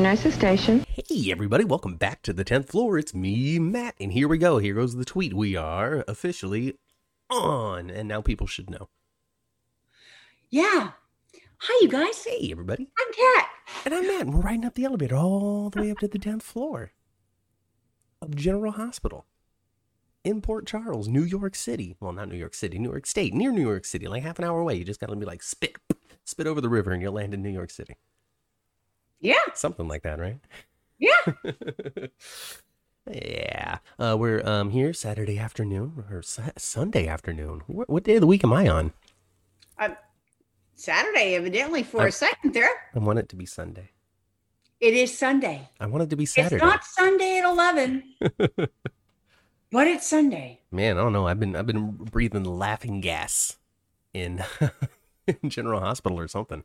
Nurses station. Hey, everybody, welcome back to the 10th floor. It's me, Matt, and here we go. Here goes the tweet. We are officially on, and now people should know. Yeah. Hi, you guys. Hey, everybody. I'm Kat. And I'm Matt, and we're riding up the elevator all the way up to the 10th floor of General Hospital in Port Charles, New York City. Well, not New York City, New York State, near New York City, like half an hour away. You just got to be like spit, spit over the river, and you'll land in New York City. Yeah. Something like that, right? Yeah. yeah. Uh, we're um here Saturday afternoon or sa- Sunday afternoon. What, what day of the week am I on? Saturday, evidently, for I- a second there. I want it to be Sunday. It is Sunday. I want it to be Saturday. It's not Sunday at 11, but it's Sunday. Man, I don't know. I've been I've been breathing laughing gas in, in General Hospital or something.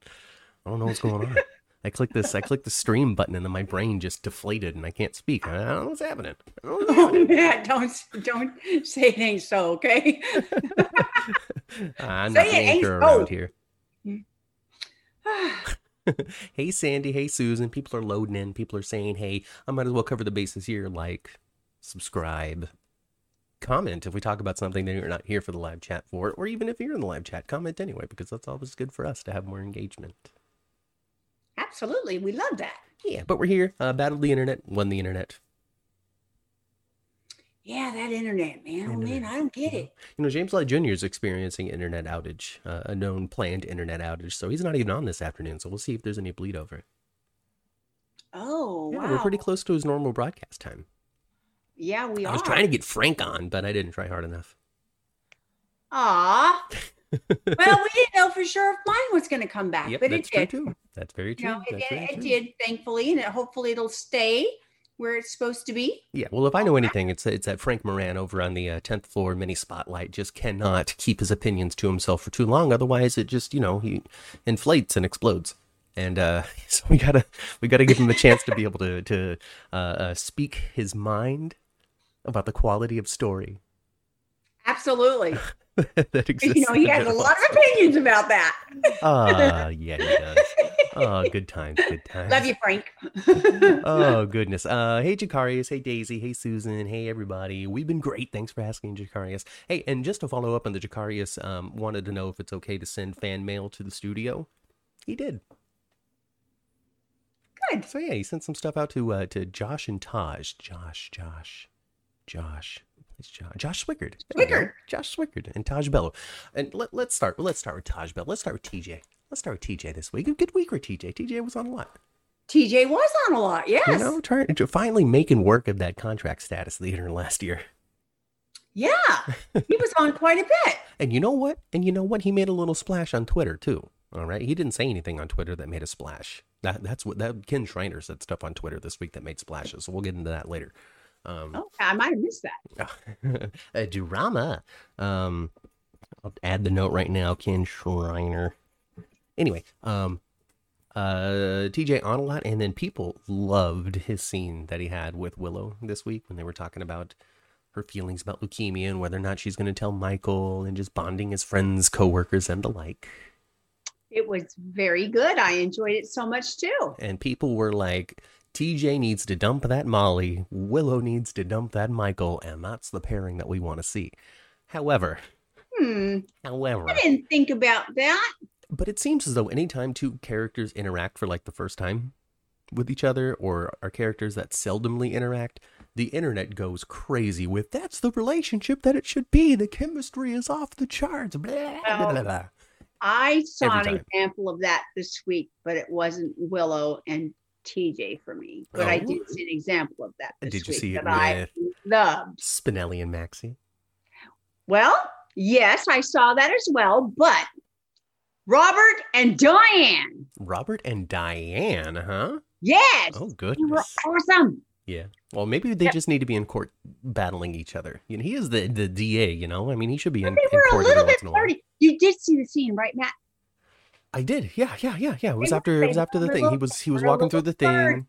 I don't know what's going on. I click this I click the stream button and then my brain just deflated and I can't speak. I don't know what's happening. Don't know what's Oh, happening. Matt, don't, don't say it ain't so, okay? I'm Say not it ain't so. Oh. around here. hey Sandy, hey Susan. People are loading in. People are saying, "Hey, I might as well cover the bases here." Like, subscribe, comment if we talk about something that you're not here for the live chat for, or even if you're in the live chat, comment anyway because that's always good for us to have more engagement. Absolutely. We love that. Yeah, but we're here. Uh, battled the internet, won the internet. Yeah, that internet, man. Oh, man, I don't get it. You know, James Light Jr. is experiencing internet outage, uh, a known planned internet outage, so he's not even on this afternoon. So we'll see if there's any bleed over. Oh, Yeah, wow. we're pretty close to his normal broadcast time. Yeah, we I are. I was trying to get Frank on, but I didn't try hard enough. Aw. well, we didn't know for sure if mine was going to come back, Yep, but it did. too. That's very You true. know, it, it, very it true. did, thankfully, and it, hopefully it'll stay where it's supposed to be. Yeah, well, if I know anything, it's it's that Frank Moran over on the uh, tenth floor mini spotlight just cannot keep his opinions to himself for too long. Otherwise, it just you know he inflates and explodes. And uh, so we gotta we gotta give him a chance to be able to to uh, uh, speak his mind about the quality of story Absolutely. that exists. you know, he has a lot of opinions about that. Ah, yeah, he does. Oh, good times, good times. Love you, Frank. oh goodness. Uh hey Jacarius, hey Daisy, hey Susan, hey everybody. We've been great. Thanks for asking, Jacarius. Hey, and just to follow up on the Jacarius, um, wanted to know if it's okay to send fan mail to the studio. He did. Good. So yeah, he sent some stuff out to uh to Josh and Taj. Josh, Josh, Josh. It's Josh, Josh Swickard. Swickard. Josh Swickard and Tajh Bellow. And let, let's start. Let's start with Tajh Bellow. Let's start with TJ. Let's start with TJ this week. A good week for TJ. TJ was on a lot. TJ was on a lot. Yes. You know, trying to finally making work of that contract status that he earned last year. Yeah. He was on quite a bit. And you know what? And you know what? He made a little splash on Twitter too. All right, he didn't say anything on Twitter that made a splash. That that's what that Kin Shriner said stuff on Twitter this week that made splashes. So we'll get into that later. Um, Oh, I might have missed that. a drama. Um, I'll add the note right now, Kin Shriner. Anyway, um, uh, TJ on a lot, and then people loved his scene that he had with Willow this week when they were talking about her feelings about leukemia and whether or not she's going to tell Michael and just bonding as friends, coworkers, and the like. It was very good. I enjoyed it so much too. And people were like, TJ needs to dump that Molly, Willow needs to dump that Michael, and that's the pairing that we want to see. However, Hmm. however, I didn't think about that. But it seems as though anytime two characters interact for like the first time with each other or are characters that seldomly interact, the internet goes crazy with that's the relationship that it should be. The chemistry is off the charts. Blah, blah, blah, blah. I saw an example of that this week, but it wasn't Willow and TJ for me. But I Oh. did see an example of that. This week. Did you week see it I loved? Spinelli and Maxie. Well, yes, I saw that as well. But Robert and Diane, Robert and Diane, huh? yes, Oh, you goodness. were awesome. Yeah. Well, maybe they Yep. just need to be in court battling each other. You know, he is the, the DA, you know? I mean, he should be in, They were a court every little bit once in a while. flirty. You did see the scene, right, Matt? I did. Yeah, yeah, yeah, yeah. It was after it was after the thing. He was he was walking through the thing.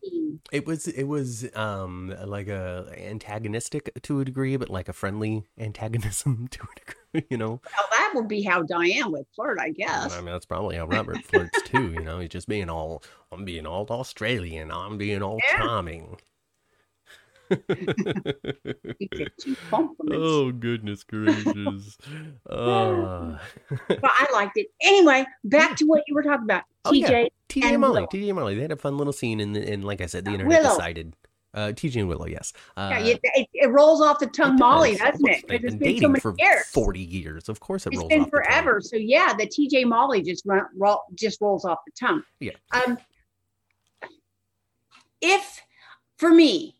It was it was um like a antagonistic to a degree, but like a friendly antagonism to a degree. You know, Well, that would be how Diane would flirt, I guess. I mean that's probably how Robert flirts too. You know, he's just being all I'm being all Australian. I'm being all Yeah. charming. You get two compliments. Oh goodness gracious! Uh, But I liked it. Anyway, back to what you were talking about. Oh, yeah. TJ. TJ And and Molly, Willow. TJ and Molly, they had a fun little scene, and and like I said, the Uh, internet Willow. decided. Uh, TJ and Willow, yes. Uh, yeah, it, it, it rolls off the tongue, Molly, does. doesn't it? They've been it's been so dating many for years. forty years. Of course, it It's rolls been off the forever. So yeah, the TJ Molly just run, roll, just rolls off the tongue. Yeah. Um, if for me,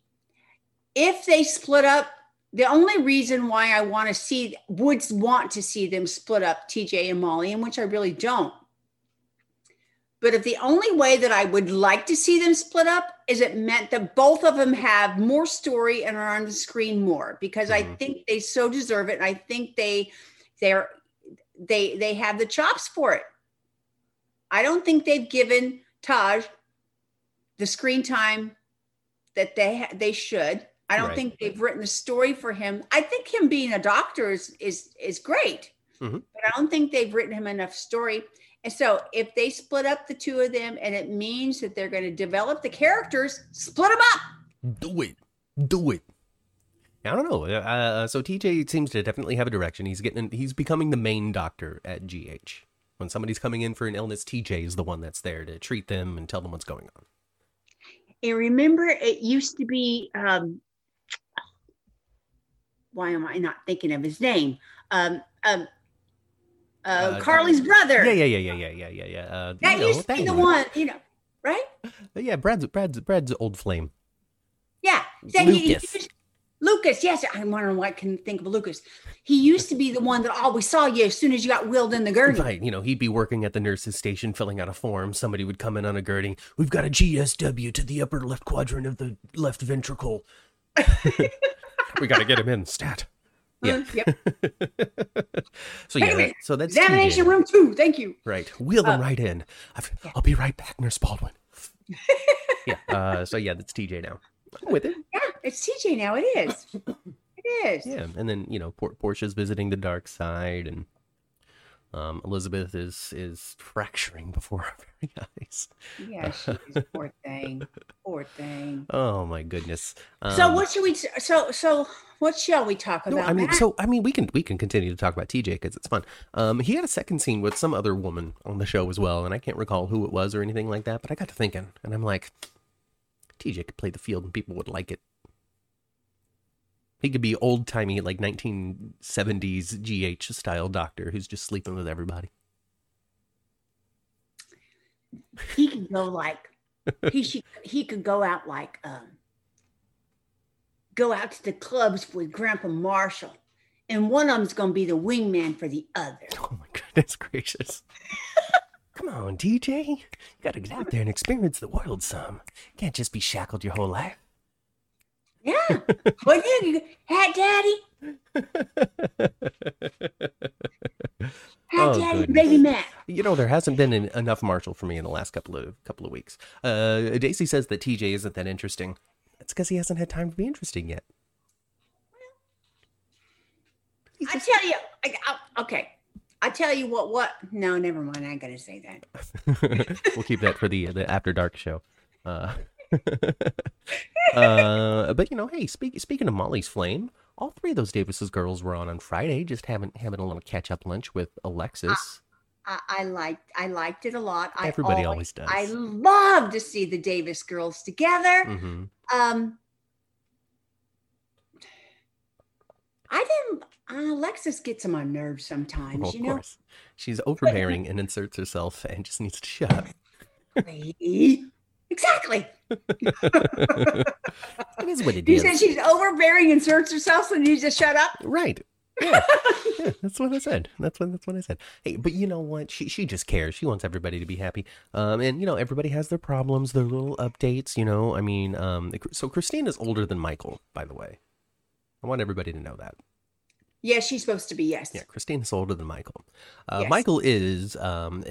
if they split up, the only reason why I want to see would want to see them split up TJ and Molly, in which I really don't. But if the only way that I would like to see them split up is it meant that both of them have more story and are on the screen more because I Mhm. think they so deserve it. And I think they they're they they have the chops for it. I don't think they've given Tajh the screen time that they ha- they should. I don't Right. think they've written a story for him. I think him being a doctor is is is great, Mhm. but I don't think they've written him enough story. And so, if they split up the two of them, and it means that they're going to develop the characters, split them up. Do it. Do it. I don't know. Uh, so TJ seems to definitely have a direction. He's getting. He's becoming the main doctor at GH. When somebody's coming in for an illness, TJ is the one that's there to treat them and tell them what's going on. And remember, it used to be. Um, why am I not thinking of his name? Um, um, uh, Uh, Carly's brother. Yeah, yeah, yeah, yeah, yeah, yeah, yeah, yeah. Uh, That you know, used to be the one. you know, right? Yeah, Brad's Brad's Brad's old flame. Yeah. That he- he Lucas. used- Lucas, yes. I'm wondering why I can think of Lucas. He used to be the one that always saw you as soon as you got wheeled in the gurney. Right, you know, he'd be working at the nurse's station filling out a form. Somebody would come in on a gurney. We've got a GSW to the upper left quadrant of the left ventricle. we got to get him in stat. Yeah. Uh, yep. So yeah, minute. that, so that's Examination TJ. room two. Thank you. Right, wheel them Uh, right in. I've, yeah. I'll be right back, Nurse Baldwin. yeah. Uh, so yeah, that's TJ now. I'm with it. Yeah, it's TJ now. It is. It is. Yeah, and then you know, Por- Portia's visiting the dark side, and um, Elizabeth is is fracturing before our very eyes. Yeah, she is. Poor thing. Poor thing. Oh my goodness. so Um, what should we? So so what shall we talk No, about? I mean, Matt? so I mean, we can we can continue to talk about TJ because it's fun. Um, he had a second scene with some other woman on the show as well, and I can't recall who it was or anything like that. But I got to thinking, and I'm like, TJ could play the field and people would like it. He could be old timey, like 1970s GH style doctor who's just sleeping with everybody. he could go like he should he could go out like um go out to the clubs with grandpa marshall and one of them's going to be the wingman for the other Oh my goodness gracious! Come on, TJ, you got to get out there and experience the world some. You can't just be shackled your whole life. Yeah what you hat daddy hat Oh, daddy goodness. baby matt You know, there hasn't been en- enough Marshall for me in the last couple of couple of weeks. Uh, Daisy says that TJ isn't that interesting. That's because he hasn't had time to be interesting yet. He's i tell you I, I, okay i tell you what what no never mind i ain't gonna say that we'll keep that for the the after dark show. Uh, uh, but you know, hey, speak, speaking of Molly's flame, all three of those Davis's girls were on on Friday, just having having a little catch up lunch with Alexis. I, I liked I liked it a lot. I Everybody always does. I love to see the Davis girls together. hmm Um, I didn't. Uh, Alexis gets on my nerves sometimes. Well, of you know, course, she's overbearing and inserts herself and just needs to shut up. exactly. it is what it You is. said she's overbearing and inserts herself, so you just shut up. Right. Yeah. yeah, that's what I said. That's what that's what I said. Hey, but you know what? She she just cares. She wants everybody to be happy. Um, and you know everybody has their problems, their little updates. You know, I mean, um, so Christine is older than Michael, by the way. I want everybody to know that. Yeah, she's supposed to be, yes. Yeah, Christina's older than Michael. Uh, Yes. Michael is um,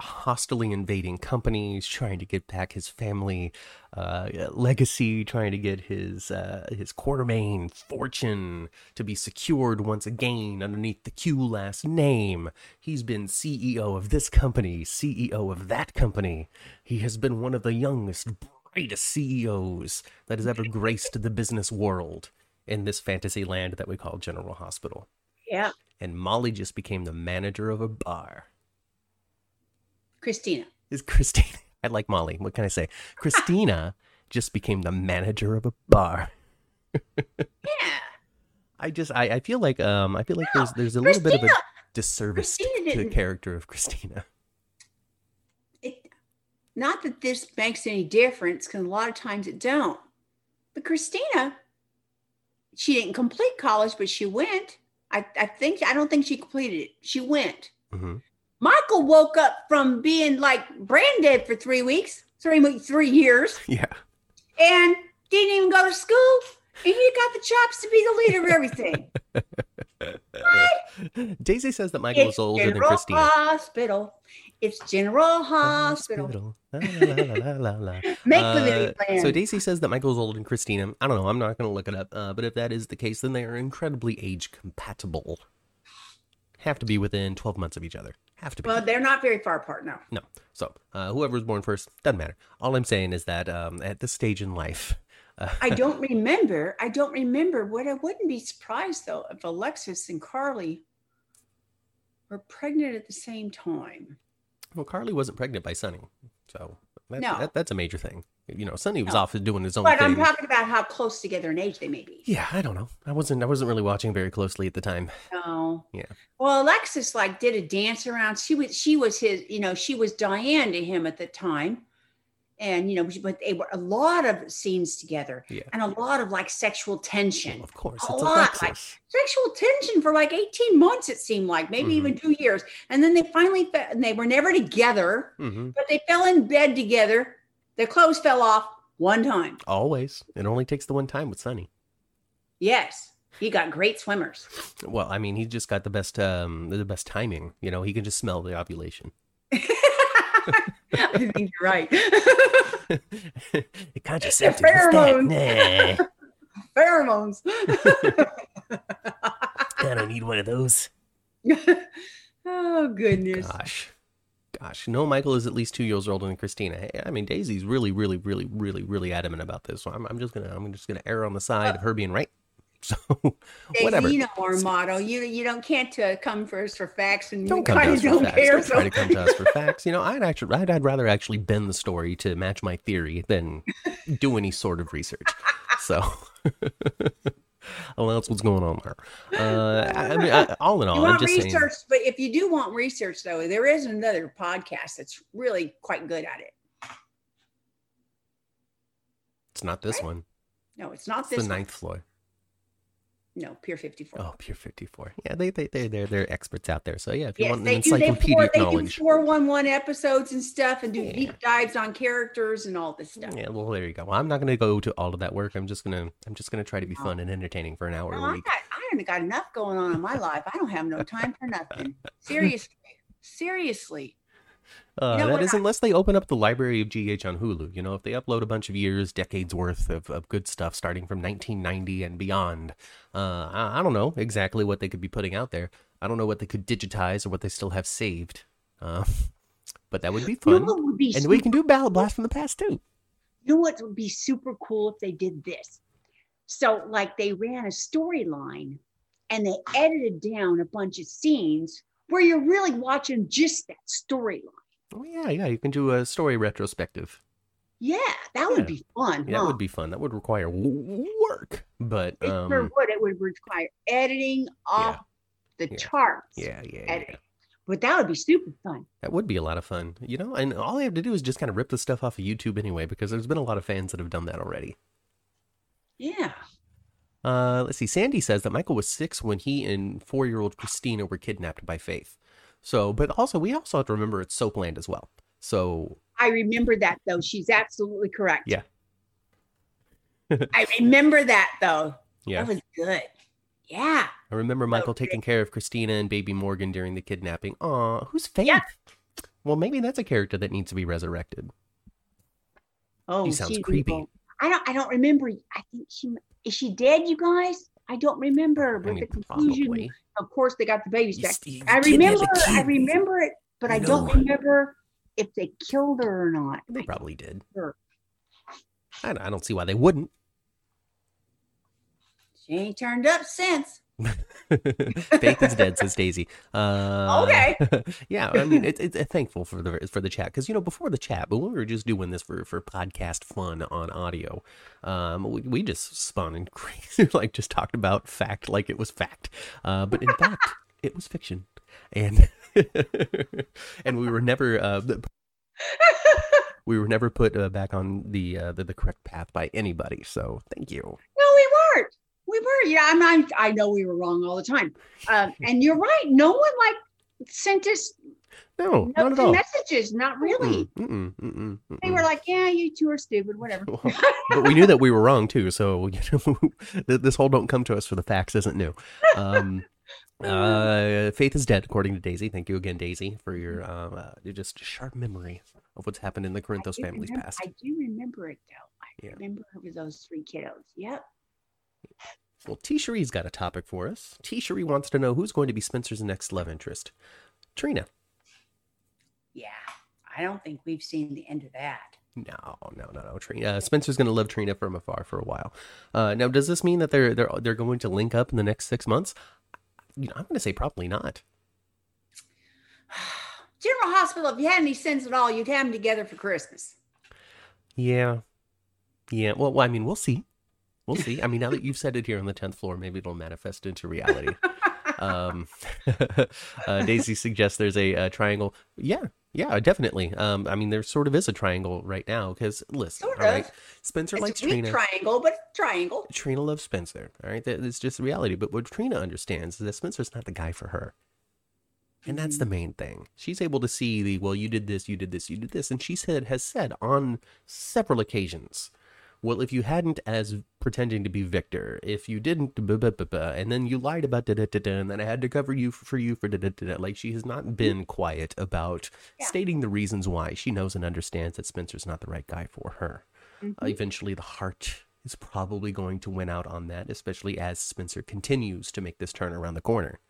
hostily invading companies, trying to get back his family uh, legacy, trying to get his uh, his Quartermaine fortune to be secured once again underneath the Q last name. He's been CEO of this company, CEO of that company. He has been one of the youngest, brightest CEOs that has ever graced the business world in this fantasy land that we call General Hospital Yeah. and Molly just became the manager of a bar. Christina. Is Christina? I like Molly. What can I say? Christina just became the manager of a bar. Yeah. I just I, I feel like um I feel like there's there's a little bit of a disservice to, the character of Christina. It, not that this makes any difference, because a lot of times it don't. But Christina, she didn't complete college, but she went. I, I think I don't think she completed it. She went. hmm Michael woke up from being like brain dead for three weeks, three mo- three years, Yeah. and didn't even go to school. And he got the chops to be the leader of everything. Daisy says that Michael is older than Christina. Hospital. It's General Hospital. La, la, la, la. Make Uh, believe plan. So Daisy says that Michael's older than Christina. I don't know. I'm not going to look it up. Uh, but if that is the case, then they are incredibly age compatible. Have to be within 12 months of each other. Have to be. well, they're not very far apart now. no. So uh, whoever was born first doesn't matter. All I'm saying is that um, at this stage in life, uh, I don't remember. I don't remember. What I wouldn't be surprised though if Alexis and Carly were pregnant at the same time. Well, Carly wasn't pregnant by Sonny, so that, No. that, that's a major thing. You know, Sonny was No. off doing his own But thing. I'm talking about how close together in age they may be. yeah, I don't know. I wasn't. I wasn't really watching very closely at the time. No. Yeah. Well, Alexis like did a dance around. She was she was his, you know, she was Diane to him at the time. And you know, but they were a lot of scenes together Yeah. and a lot of like sexual tension. Well, of course, A lot, like- Sexual tension for like 18 months, it seemed like, maybe Mhm. even two years. And then they finally fe- and they were never together, hmm but they fell in bed together. Their clothes fell off one time. Always. It only takes the one time with Sonny. Yes. He got great swimmers. Well, I mean, he just got the best um the best timing. You know, he can just smell the ovulation. I think you're right. it contraceptive. pheromones. Nah, Pheromones. Pheromones. I don't need one of those. oh goodness. Gosh. Gosh. No, Michael is at least two years older than Christina. Hey, I mean, Daisy's really, really, really, really, really adamant about this. So I'm, I'm just gonna, I'm just gonna err on the side uh, of her being right. So, whatever. You know our motto. You you don't can't uh, come for us for facts, and Don't come kind of don't facts. care. Don't so try to come to us for facts. You know, I'd actually, I'd, I'd rather actually bend the story to match my theory than do any sort of research. So, well, that's what's going on there. Uh, I, mean, I, all in all, you I'm want just research, saying. but if you do want research, though, there is another podcast that's really quite good at it. It's not this Right? one. No, it's not It's this the one. ninth floor. No, Pier 54. Oh, Pier 54. Yeah, they, they, they, they're, they're experts out there. So, yeah, if you Yes, want an they do. They, encyclopedic four, they do knowledge. 411 episodes and stuff and do Yeah. deep dives on characters and all this stuff. Yeah, well, there you go. Well, I'm not going to go to all of that work. I'm just gonna, I'm just gonna try to be fun and entertaining for an hour No, a I week. got, I haven't got enough going on in my life. I don't have no time for nothing. Seriously. Seriously. Uh, that is unless they open up the library of GH on Hulu. You know, if they upload a bunch of years, decades worth of, of good stuff starting from 1990 and beyond, uh, I, I don't know exactly what they could be putting out there. I don't know what they could digitize or what they still have saved. Uh, but that would be You know fun. would be and we can do Battle Blast from the past too. you know what would be super cool if they did this? So, like, they ran a storyline and they edited down a bunch of scenes where you're really watching just that storyline. Oh, yeah, yeah. You can do a story retrospective. Yeah, that Yeah. would be fun. That huh? would be fun. That would require w- work, but It um, sure would. It would require editing off the Yeah. charts. yeah, yeah, yeah. But that would be super fun. That would be a lot of fun, you know. And all I have to do is just kind of rip the stuff off of YouTube anyway, because there's been a lot of fans that have done that already. Yeah. Uh, let's see. Sandy says that Michael was six when he and four-year-old Christina were kidnapped by Faith. So, but also we also have to remember it's Soapland as well. So, I remember that though. She's absolutely correct. Yeah. I remember that though. yeah, That was good. Yeah. I remember Michael taking care of Christina and baby Morgan during the kidnapping. Aw, who's Faith? Yeah. Well, maybe that's a character that needs to be resurrected. Oh, He sounds she- creepy. I don't. I don't remember. I think she is she dead. You guys. I don't remember. But I mean, the conclusion. probably. Of course, they got the babies back. st- you I remember. I remember it, but I, I don't remember if they killed her or not. They probably did. Sure. I, I don't see why they wouldn't. She ain't turned up since. Faith is dead, says Daisy. Uh, Okay. yeah, I mean, it's it's thankful for the for the chat because you know before the chat, but when we were just doing this for for podcast fun on audio, um, we, we just spun and crazy, like just talked about fact like it was fact, uh, but in fact it was fiction, and and we were never uh, we were never put uh, back on the, uh, the the correct path by anybody. So thank you. No, we weren't. We were. Yeah, I'm, I'm, I know we were wrong all the time. Um, and you're right. No one like sent us No, not at all. messages. Not really. Mm-mm, mm-mm, mm-mm, They were like, "Yeah, you two are stupid. Whatever." Well, but we knew that we were wrong too. So you know, this whole "don't come to us for the facts" isn't new. Um, uh, Faith is dead, according to Daisy. Thank you again, Daisy, for your uh, uh, just sharp memory of what's happened in the Corinthos family's remember- past. I do remember it though. I Yeah. remember it was those three kiddos. Yep. Well, T. Cherie's got a topic for us. T. Cherie wants to know who's going to be Spencer's next love interest. Trina. Yeah. I don't think we've seen the end of that. No, no, no, no. Trina. Uh, Spencer's going to love Trina from afar for a while. Uh, now, does this mean that they're they're they're going to link up in the next six months? You know, I'm going to say probably not. General Hospital, if you had any sense at all, you'd have them together for Christmas. Yeah. Yeah. Well, well, I mean, we'll see. We'll see. I mean, now that you've said it here on the 10th floor, maybe it'll manifest into reality. um, uh, Daisy suggests there's a, uh triangle. Yeah. Yeah, definitely. Um, I mean, there sort of is a triangle right now because, listen, Sort all right, of. Spencer likes it's a Trina. triangle, but triangle. Trina loves Spencer. All right, that, it's just reality. But what Trina understands is that Spencer's not the guy for her, and that's the main thing. She's able to see the well, you did this, you did this, you did this, and she said has said on several occasions, well, if you hadn't as pretending to be Victor, if you didn't, blah, blah, blah, and then you lied about da da da da, and then I had to cover you for, for you for da da da da. Like she has not been quiet about Yeah. stating the reasons why she knows and understands that Spencer's not the right guy for her. Mhm. Uh, eventually, the heart is probably going to win out on that, especially as Spencer continues to make this turn around the corner.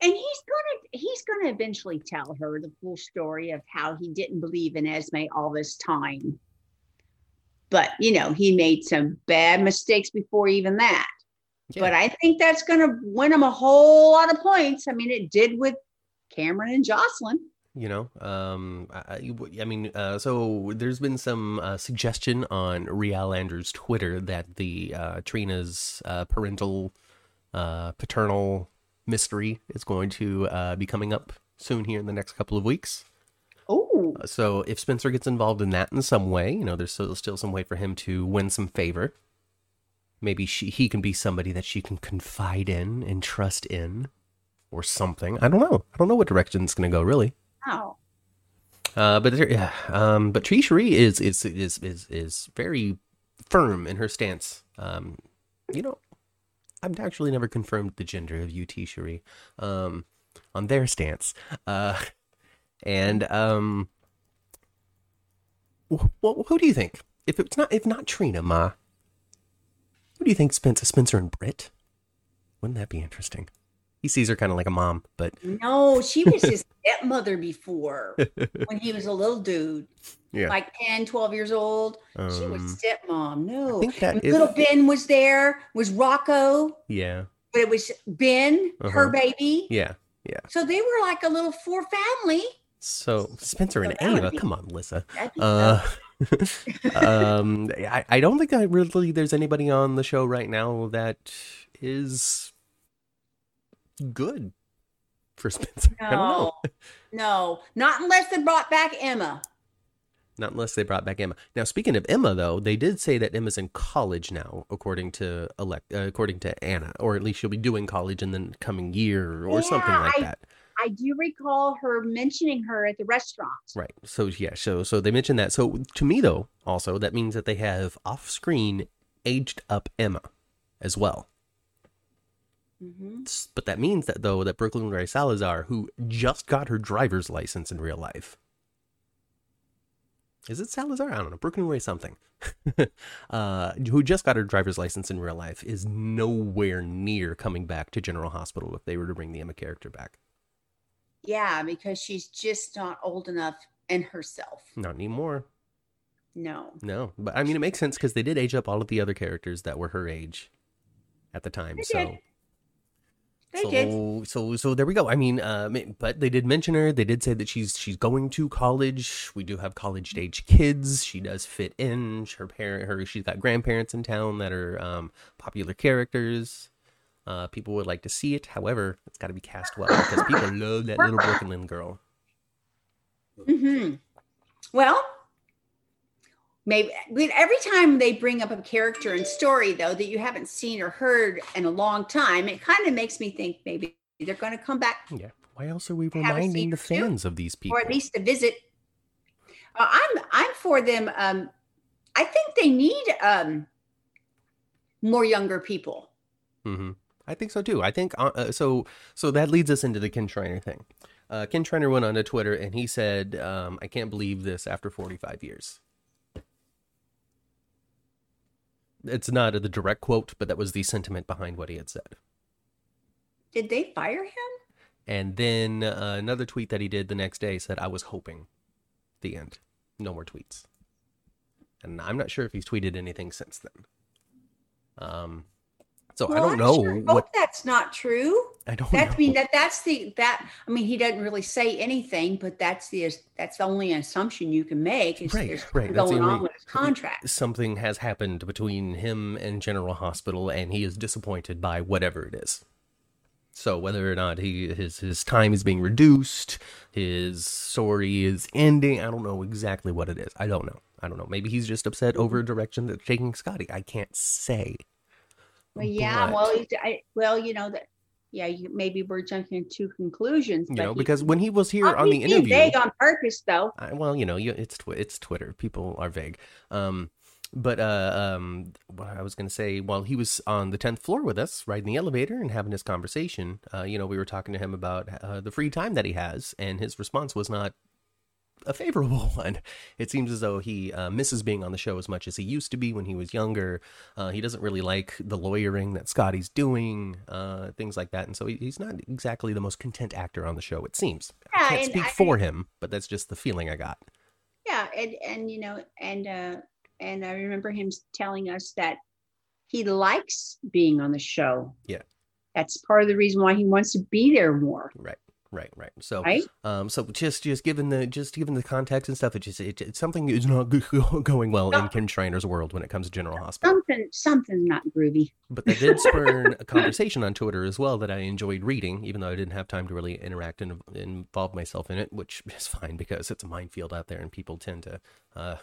and he's gonna he's gonna eventually tell her the full story of how he didn't believe in Esme all this time. But you know, he made some bad mistakes before even that. But I think that's gonna win him a whole lot of points. I mean, it did with Cameron and Jocelyn. you know, um, I, I- I mean, uh, so there's been some uh, suggestion on Rial Andrews' Twitter that the uh, Trina's uh, parental, uh, paternal mystery is going to uh, be coming up soon here in the next couple of weeks. Uh, So if Spencer gets involved in that in some way, you know, there's still, still some way for him to win some favor. Maybe she he can be somebody that she can confide in and trust in, or something. I don't know. I don't know what direction it's going to go really. wow. Uh, but there, yeah, um, but Tree Cherie is is is is is very firm in her stance. Um, you know, I've actually never confirmed the gender of UT Cherie, um, on their stance. Uh, and um, wh- who do you think? If it's not if not Trina, Ma, who do you think Spencer Spencer and Britt? Wouldn't that be interesting? He sees her kind of like a mom, but No, she was his stepmother before when he was a little dude, yeah, like 10, 12 years old. she Um, was stepmom. No. I think that is little Ben was there, was Rocco, yeah, but it was Ben, her Uh-huh. baby. Yeah, yeah. So they were like a little four family. So Spencer and So that Ava, be- come on, Lissa. Uh, um, I, I don't think I really there's anybody on the show right now that is good for Spencer. I don't know. no, no, not unless they brought back Emma. Not unless they brought back Emma. Now, speaking of Emma, though, they did say that Emma's in college now, according to elect, uh, according to Anna, or at least she'll be doing college in the coming year or something like I- that. I do recall her mentioning her at the restaurant. Right. So yeah. So so they mentioned that. So to me though, also that means that they have off-screen aged up Emma as well. Mhm. But that means that though that Brooklyn Ray Salazar, who just got her driver's license in real life, is it Salazar? I don't know. Brooklyn Ray something, uh, who just got her driver's license in real life, is nowhere near coming back to General Hospital if they were to bring the Emma character back. Yeah, because she's just not old enough in herself. Not anymore. No. No, but I mean it makes sense because they did age up all of the other characters that were her age at the time. They so. did. They so, did. so so there we go. I mean, uh, but they did mention her. They did say that she's she's going to college. We do have college age kids. She does fit in. Her parent, her she's got grandparents in town that are um, popular characters. Uh, people would like to see it. However, it's got to be cast well because people love that little Brooklyn girl. hmm Well, maybe but every time they bring up a character and story, though, that you haven't seen or heard in a long time, it kind of makes me think maybe they're going to come back Yeah. Why else are we reminding the seat or two, fans of these people? or at least to visit. Uh, I'm I'm for them. Um, I think they need um, more younger people. hmm I think so too. I think uh, uh, so. So that leads us into the Kin Shriner thing. Uh, Kin Shriner went on to Twitter and he said, um, "I can't believe this after 45 years." It's not the direct quote, but that was the sentiment behind what he had said. Did they fire him? And then uh, another tweet that he did the next day said, "I was hoping." The end. No more tweets. And I'm not sure if he's tweeted anything since then. Um, so I don't I'm know sure what that's not true. I don't That know. I mean that that's the that I mean he doesn't really say anything, but that's the that's the only assumption you can make is Right, there's right, going on with his contract. something has happened between him and General Hospital, and he is disappointed by whatever it is. So whether or not he his his time is being reduced, his story is ending, I don't know exactly what it is. I don't know. I don't know. Maybe he's just upset over a direction that's taking Scotty. I can't say. Well, yeah, but- well, I, well, you know that. Yeah, you, maybe we're jumping to conclusions. You know, he- because when he was here on the interview, vague on purpose, though. I, well, you know, you, it's it's Twitter. People are vague. Um, but uh, um, what I was going to say, while he was on the tenth floor with us, riding the elevator and having this conversation, uh, you know, we were talking to him about uh, the free time that he has, and his response was not a favorable one. It seems as though he uh, misses being on the show as much as he used to be when he was younger. Uh, he doesn't really like the lawyering that Scotty's doing, uh, things like that, and so he, he's not exactly the most content actor on the show. It seems. I can't speak I- for him, but that's just the feeling I got. Yeah, and and you know, and uh, and I remember him telling us that he likes being on the show. Yeah. that's part of the reason why he wants to be there more. Right, right, right. So, Right? um, so just just given the just given the context and stuff, it just it, it's something is not going well in Kin Shriner's world when it comes to General Hospital. Something something's not groovy. But that did spurn a conversation on Twitter as well that I enjoyed reading, even though I didn't have time to really interact and involve myself in it, which is fine because it's a minefield out there and people tend to uh,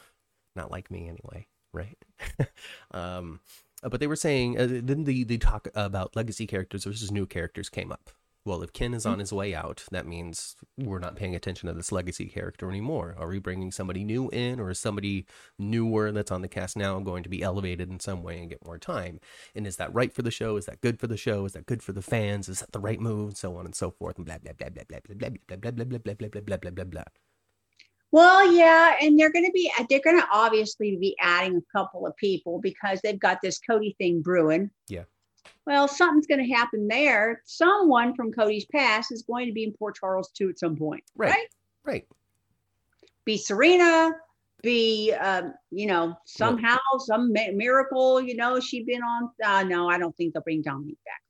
not like me anyway, right? um, but they were saying uh, then the the talk about legacy characters versus new characters came up. Well, if Kin is on his way out, that means we're not paying attention to this legacy character anymore. Are we bringing somebody new in, or is somebody newer that's on the cast now going to be elevated in some way and get more time? And is that right for the show? Is that good for the show? Is that good for the fans? Is that the right move? And so on and so forth. And blah blah blah blah blah blah blah blah blah blah blah blah blah blah blah blah blah blah. Well, yeah, and they're going to be they're going to obviously be adding a couple of people because they've got this Cody thing brewing. Yeah. Well, something's going to happen there. Someone from Cody's past is going to be in Port Charles too at some point, Right. right? Right. Be Serena, be um, you know somehow some mi- miracle. You know she'd been on. Uh, no, I don't think they'll bring Dominique back.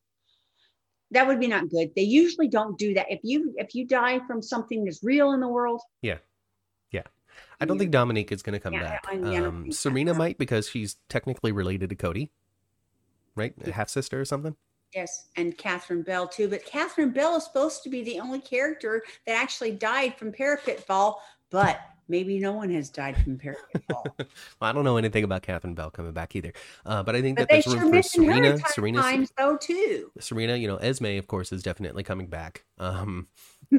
That would be not good. They usually don't do that. If you if you die from something that's real in the world, yeah, yeah. I don't think Dominique is going to come Yeah, back. I- I don't Um. Serena might because she's technically related to Cody, right? Half sister or something. Yes, and Catherine Bell too. But Catherine Bell is supposed to be the only character that actually died from parapet fall, but maybe no one has died from parapet fall. Well, I don't know anything about Catherine Bell coming back either, uh, but I think but that they there's sure room for Serena. Serena, times though too. Serena, you know, Esme, of course, is definitely coming back. Um,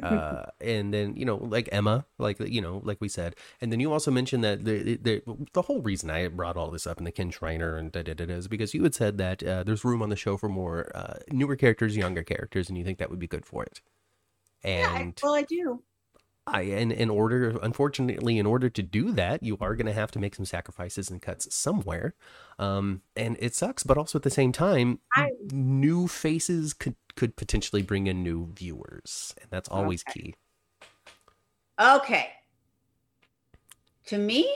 uh, and then you know like Emma, like you know like we said, and then you also mentioned that the the, the whole reason I brought all this up in the Kin Shriner and da da da is because you had said that uh, there's room on the show for more uh, newer characters, younger characters, and you think that would be good for it. And yeah, well, I do. I and in order unfortunately in order to do that you are going to have to make some sacrifices and cuts somewhere um and it sucks but also at the same time I- new faces could could potentially bring in new viewers and that's always Okay. key Okay. To me,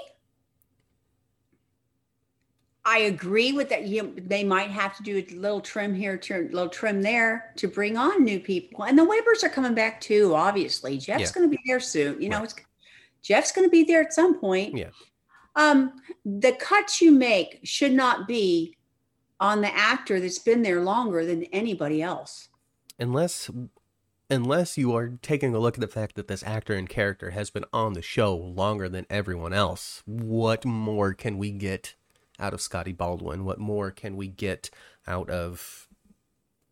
I agree with that. You, they might have to do a little trim here, to a little trim there to bring on new people. And the Webbers are coming back too, obviously. Jeff's Yeah. going to be there soon. You know, Right. it's Jeff's going to be there at some point. Yeah. Um, the cuts you make should not be on the actor that's been there longer than anybody else. unless unless you are taking a look at the fact that this actor and character has been on the show longer than everyone else what more can we get out of Scotty Baldwin? What more can we get out of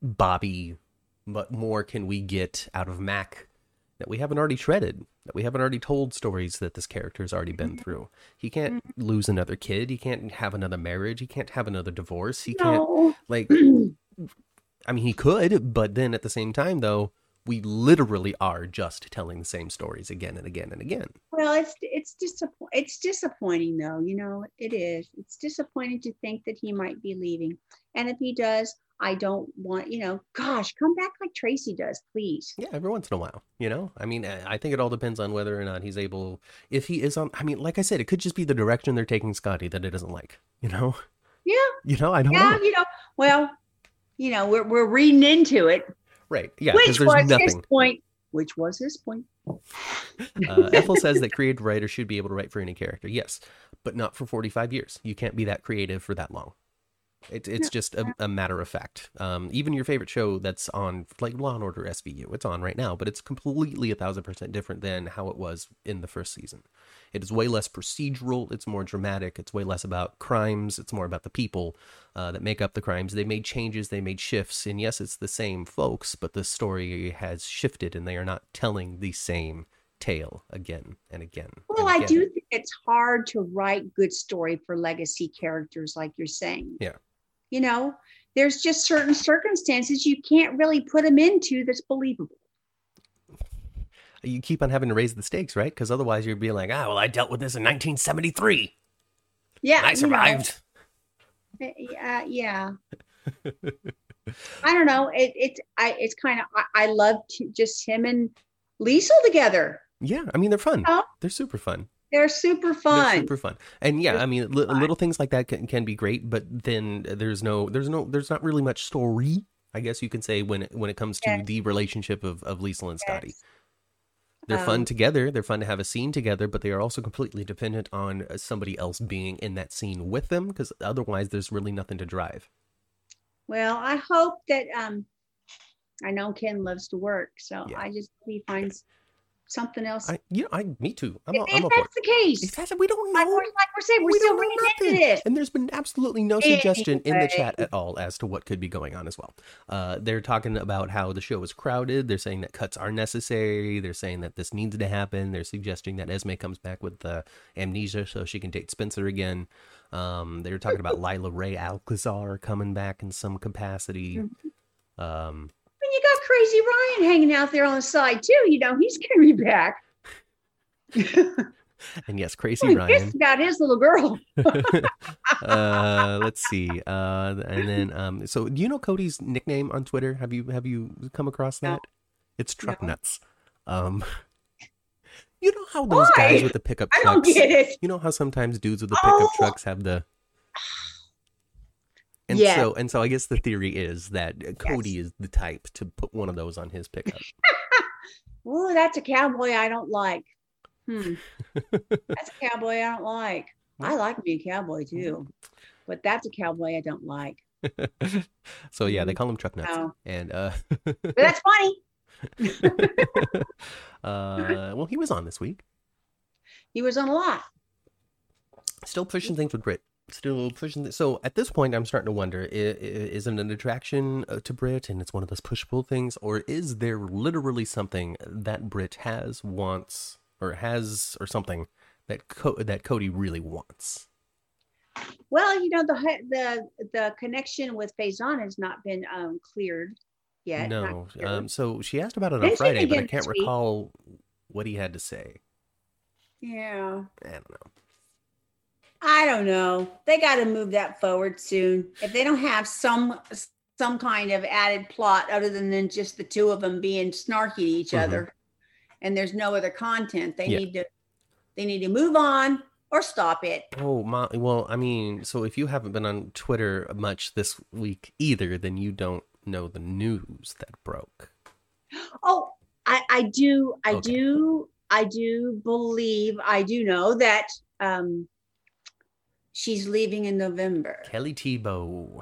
Bobby? What more can we get out of Mac that we haven't already shredded that we haven't already told stories that this character's already been mm-hmm. through. He can't mm-hmm. lose another kid. He can't have another marriage. He can't have another divorce. He can't like I mean, he could, but then at the same time, though, we literally are just telling the same stories again and again and again. Well, it's it's disappoint it's disappointing though, you know, it is. It's disappointing to think that he might be leaving. And if he does, I don't want, you know, gosh, come back like Tracy does, please. Yeah, every once in a while, you know. I mean, I think it all depends on whether or not he's able. If he is on, I mean, like I said, it could just be the direction they're taking Scotty that it doesn't like. You know. Yeah. You know, I don't Yeah, know. you know, well, you know, we're we're reading into it. Right? Yeah, which was his point. Which was his point. Uh, Ethel says that creative writers should be able to write for any character. Yes, but not for 45 years. You can't be that creative for that long. It, it's just a, a matter of fact. Um, even your favorite show that's on, like Law and Order SVU, it's on right now, but it's completely a thousand percent different than how it was in the first season. It is way less procedural. It's more dramatic. It's way less about crimes. It's more about the people uh, that make up the crimes. They made changes. They made shifts. And yes, it's the same folks, but the story has shifted, and they are not telling the same tale again and again. Well, and I do think it's hard to write good story for legacy characters, like you're saying. Yeah. You know, there's just certain circumstances you can't really put them into that's believable. You keep on having to raise the stakes, right? Because otherwise, you'd be like, ah, well, I dealt with this in 1973. Yeah. I you know, survived. Uh, yeah, yeah. I don't know. It, it's I. It's kind of I, I love to, just him and Liesl together. Yeah, I mean, they're fun. Oh. They're super fun. They're super They're fun. super fun. And yeah, They're I mean, li- little things like that can, can be great, but then there's no, there's no, there's not really much story. I guess you can say when it, when it comes to Yes. the relationship of of Liesl and Scotty. Yes. They're fun Um, together. They're fun to have a scene together, but they are also completely dependent on uh, somebody else being in that scene with them, because otherwise, there's really nothing to drive. Well, I hope that um, I know Kin loves to work, so Yeah. I just hope he finds something else. I, you know, I, me too. I'm, if, a, if I'm for that's the case, If that's- we don't like know. we're, like we're saying, we're We still don't know reading into nothing. this. And there's been absolutely no suggestion in the chat at all as to what could be going on as well. Uh, they're talking about how the show is crowded. They're saying that cuts are necessary. They're saying that this needs to happen. They're suggesting that Esme comes back with uh, amnesia so she can date Spencer again. Um, they're talking about Lila Ray Alcazar coming back in some capacity. Mm-hmm. Um, you got Crazy Ryan hanging out there on the side too. You know, he's gonna be back. and yes, Crazy He's Ryan. about his little girl. uh let's see uh and then um so do you know cody's nickname on twitter have you have you come across No. that it's truck No. nuts um you know how those guys with the pickup I don't trucks get it. you know how sometimes dudes with the pickup Oh. trucks have the and Yes. so and so i guess the theory is that cody is the type to put one of those on his pickup Oh, that's a cowboy I don't like. Hmm. That's a cowboy I don't like. I like being a cowboy too, but that's a cowboy I don't like. so yeah they call him truck nuts Oh. and uh But that's funny. uh well he was on this week He was on a lot. Still pushing things with Britt. Still pushing. This. So at this point, I'm starting to wonder: is, is it an attraction uh, to Britt, and it's one of those push pull things, or is there literally something that Britt has, wants, or has, or something that Co- that Cody really wants? Well, you know the the the connection with Faison has not been um, cleared yet. No. Um, so she asked about it on Friday, but I can't recall what he had to say. Yeah. I don't know. I don't know. They got to move that forward soon. If they don't have some some kind of added plot other than just the two of them being snarky to each mm-hmm. other, and there's no other content, they yeah. need to they need to move on or stop it. Oh my! Well, I mean, so if you haven't been on Twitter much this week either, then you don't know the news that broke. Oh, I, I do. I okay. do. I do believe. I do know that um, she's leaving in November. Kelly Thiebaud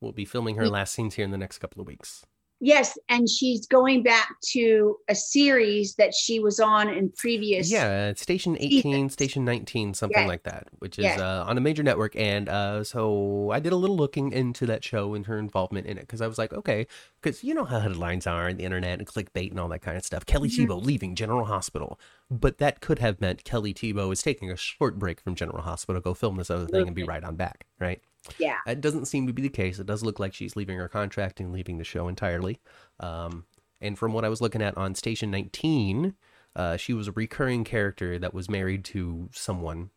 will be filming her last scenes here in the next couple of weeks. Yes, and she's going back to a series that she was on in previous. Yeah, Station 18, seasons. Station 19, something yes. like that, which is yes. uh, on a major network. And uh, so I did a little looking into that show and her involvement in it because I was like, okay, because you know how headlines are on the internet and clickbait and all that kind of stuff. Kelly mm-hmm. Thiebaud leaving General Hospital. But that could have meant Kelly Thiebaud is taking a short break from General Hospital, go film this other thing, and be right on back, right? Yeah. It doesn't seem to be the case. It does look like she's leaving her contract and leaving the show entirely. Um, and from what I was looking at on Station 19, uh, she was a recurring character that was married to someone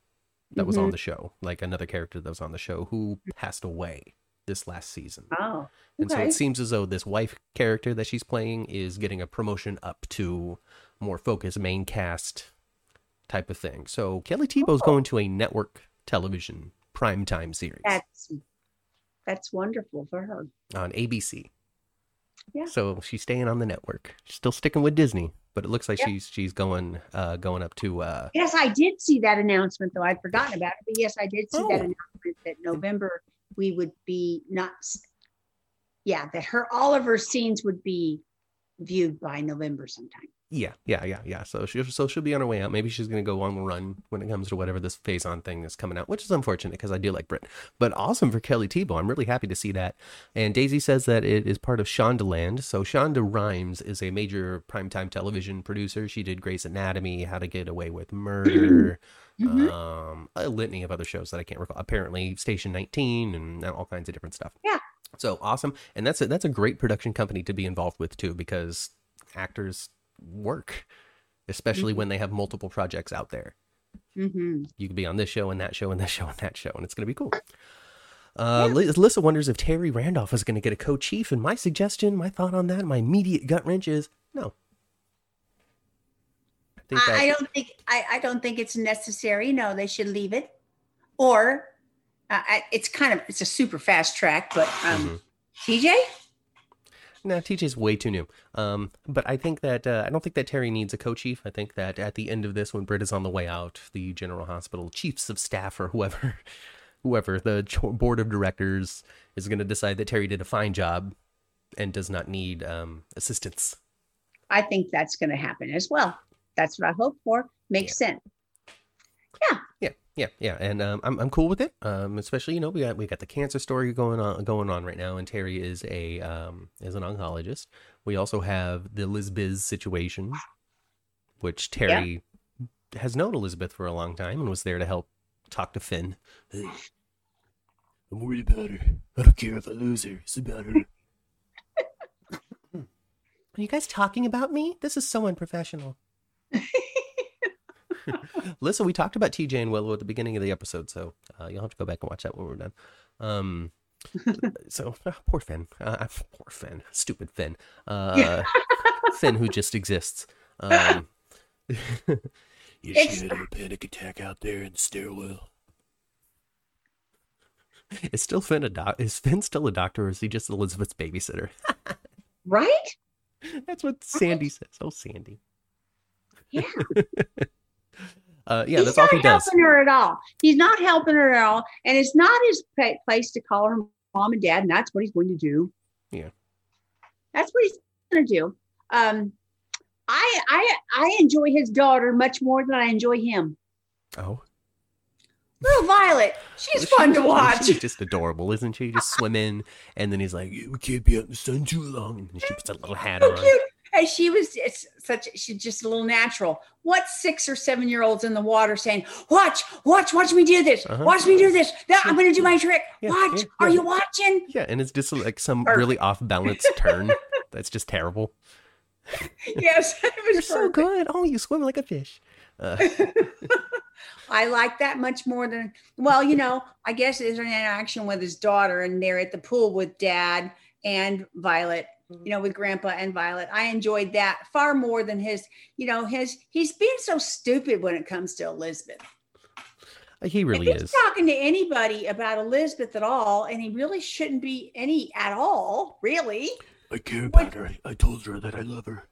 that mm-hmm. was on mm-hmm. the show, like another character that was on the show who passed away this last season. Oh. Okay. And so it seems as though this wife character that she's playing is getting a promotion up to more focused main cast type of thing. So Kelly Thiebaud's oh. going to a network television primetime series. That's that's wonderful for her. On ABC. Yeah. So she's staying on the network. She's still sticking with Disney, but it looks like she's she's going uh going up to uh Yes, I did see that announcement though. I'd forgotten about it. But yes, I did see oh. that announcement that November we would be not yeah, that her all of her scenes would be viewed by November sometime. Yeah, yeah, yeah, yeah. So she so she'll be on her way out. Maybe she's gonna go on the run when it comes to whatever this Faison thing is coming out, which is unfortunate because I do like Britt. But awesome for Kelly Thiebaud. I'm really happy to see that. And Daisy says that it is part of Shondaland. So Shonda Rhimes is a major primetime television producer. She did Grey's Anatomy, How to Get Away with Murder, mm-hmm. um, a litany of other shows that I can't recall. Apparently Station 19 and all kinds of different stuff. Yeah. So awesome, and that's a, that's a great production company to be involved with too, because actors work, especially mm-hmm. when they have multiple projects out there. Mm-hmm. You could be on this show and that show and this show and that show, and it's going to be cool. Uh, yeah. Alyssa wonders if Terry Randolph is going to get a co-chief, and my suggestion, my thought on that, my immediate gut wrench is no. I, think that, I don't think I, I don't think it's necessary. No, they should leave it, or uh, it's kind of it's a super fast track, but um, mm-hmm. TJ no, TJ's way too new. Um, but I think that uh, I don't think that Terry needs a co-chief. I think that at the end of this, when Britt is on the way out, the General Hospital chiefs of staff or whoever, whoever the board of directors is going to decide that Terry did a fine job and does not need um, assistance. I think that's going to happen as well. That's what I hope for. Makes yeah. sense. Yeah. Yeah. Yeah, yeah, and um, I'm I'm cool with it. Um, especially you know we got we got the cancer story going on going on right now, and Terry is a um is an oncologist. We also have the Elizabeth situation, which Terry yeah. has known Elizabeth for a long time and was there to help talk to Finn. Hey, I'm worried about her. I don't care if I lose her. It's about her. Are you guys talking about me? This is so unprofessional. Listen, we talked about TJ and Willow at the beginning of the episode, so uh, you'll have to go back and watch that when we're done. Um, so uh, poor Finn, uh, poor Finn, stupid Finn, uh, Finn who just exists. Um, you should have a panic attack out there in the stairwell. Is still Finn a doc? Is Finn still a doctor, or is he just Elizabeth's babysitter? right. That's what Sandy says. Oh, Sandy. Yeah. Uh, yeah, He's that's all he does. helping her at all. He's not helping her at all, and it's not his place to call her mom and dad, and that's what he's going to do. Yeah, that's what he's going to do. Um, I I I enjoy his daughter much more than I enjoy him. Oh. Little Violet, she's fun to watch. She's just adorable, isn't she? Just swim in, and then he's like, "We can't be out in the sun too long," and she puts a little hat so on. cute. And she was it's such she's just a little natural. What six or seven year olds in the water saying, Watch, watch, watch me do this. Uh-huh. Watch me do this. Now I'm gonna do my trick. Yeah, watch. yeah, Are yeah. you watching? Yeah, and it's just like some Perfect. really off balance turn. That's just terrible. Yes, You're so good. Oh, you swim like a fish. Uh, I like that much more than well, you know, I guess there's an interaction with his daughter and they're at the pool with dad and Violet, Mm-hmm. you know, with grandpa and Violet. I enjoyed that far more than his, you know, his he's being so stupid when it comes to Elizabeth. Uh, he really if he's is. talking to anybody about Elizabeth at all, and he really shouldn't be any at all, really. I care about her. I told her that I love her.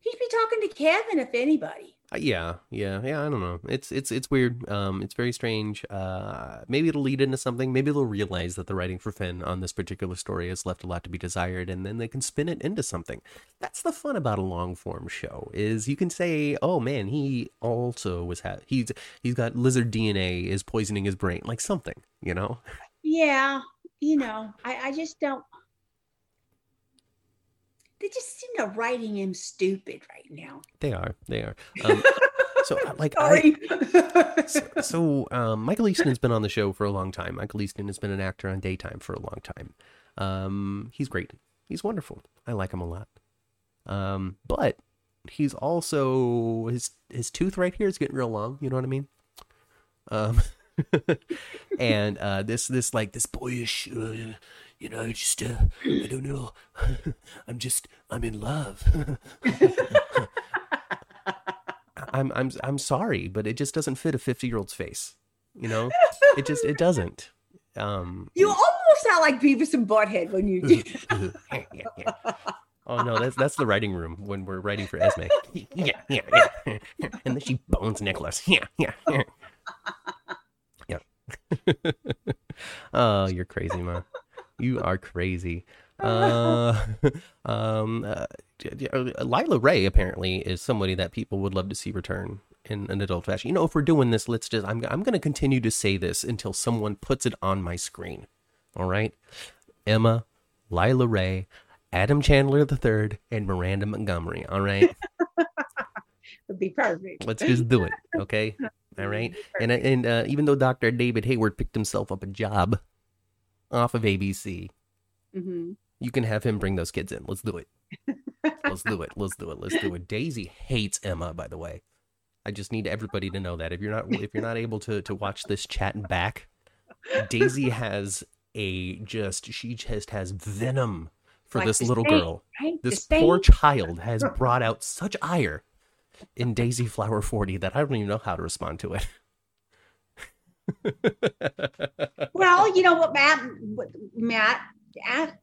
He'd be talking to Kevin if anybody. Uh, yeah, yeah, yeah. I don't know. It's it's it's weird. Um, it's very strange. Uh, maybe it'll lead into something. Maybe they'll realize that the writing for Finn on this particular story has left a lot to be desired, and then they can spin it into something. That's the fun about a long form show. Is you can say, oh man, he also was ha- he's he's got lizard DNA is poisoning his brain, like something, you know. Yeah, you know, I, I just don't. They just seem to writing him stupid right now. They are, they are. Um, so like I. So, so um, Michael Easton has been on the show for a long time. Michael Easton has been an actor on daytime for a long time. Um, he's great. He's wonderful. I like him a lot. Um, but he's also his his tooth right here is getting real long. You know what I mean? Um, and uh, this this like this boyish, uh, you know, just uh, I don't know. I'm just I'm in love. I'm I'm I'm sorry, but it just doesn't fit a 50 year old's face. You know, it just it doesn't. Um, you almost sound like Beavis and Butthead when you do. yeah, yeah. Oh no, that's that's the writing room when we're writing for Esme. Yeah, yeah, yeah. And then she bones Nicholas. Yeah, yeah, yeah. Yeah. oh, you're crazy, ma. You are crazy. Uh, um, uh, uh, Lila Ray apparently is somebody that people would love to see return in an adult fashion. You know, if we're doing this, let's just I'm I'm going to continue to say this until someone puts it on my screen. All right, Emma, Lila Ray, Adam Chandler III, and Miranda Montgomery. All right, Would be perfect. let's just do it. Okay, all right. And and uh, even though Dr. David Hayward picked himself up a job off of ABC, hmm you can have him bring those kids in. Let's do it. Let's do it. Let's do it. Let's do it. Daisy hates Emma, by the way. I just need everybody to know that if you're not if you're not able to to watch this chat back, Daisy has a just she just has venom for Like this little girl. Right? This The poor child has brought out such ire in Daisy Flower 40 that I don't even know how to respond to it. Well, you know what, Matt? What, Matt asked.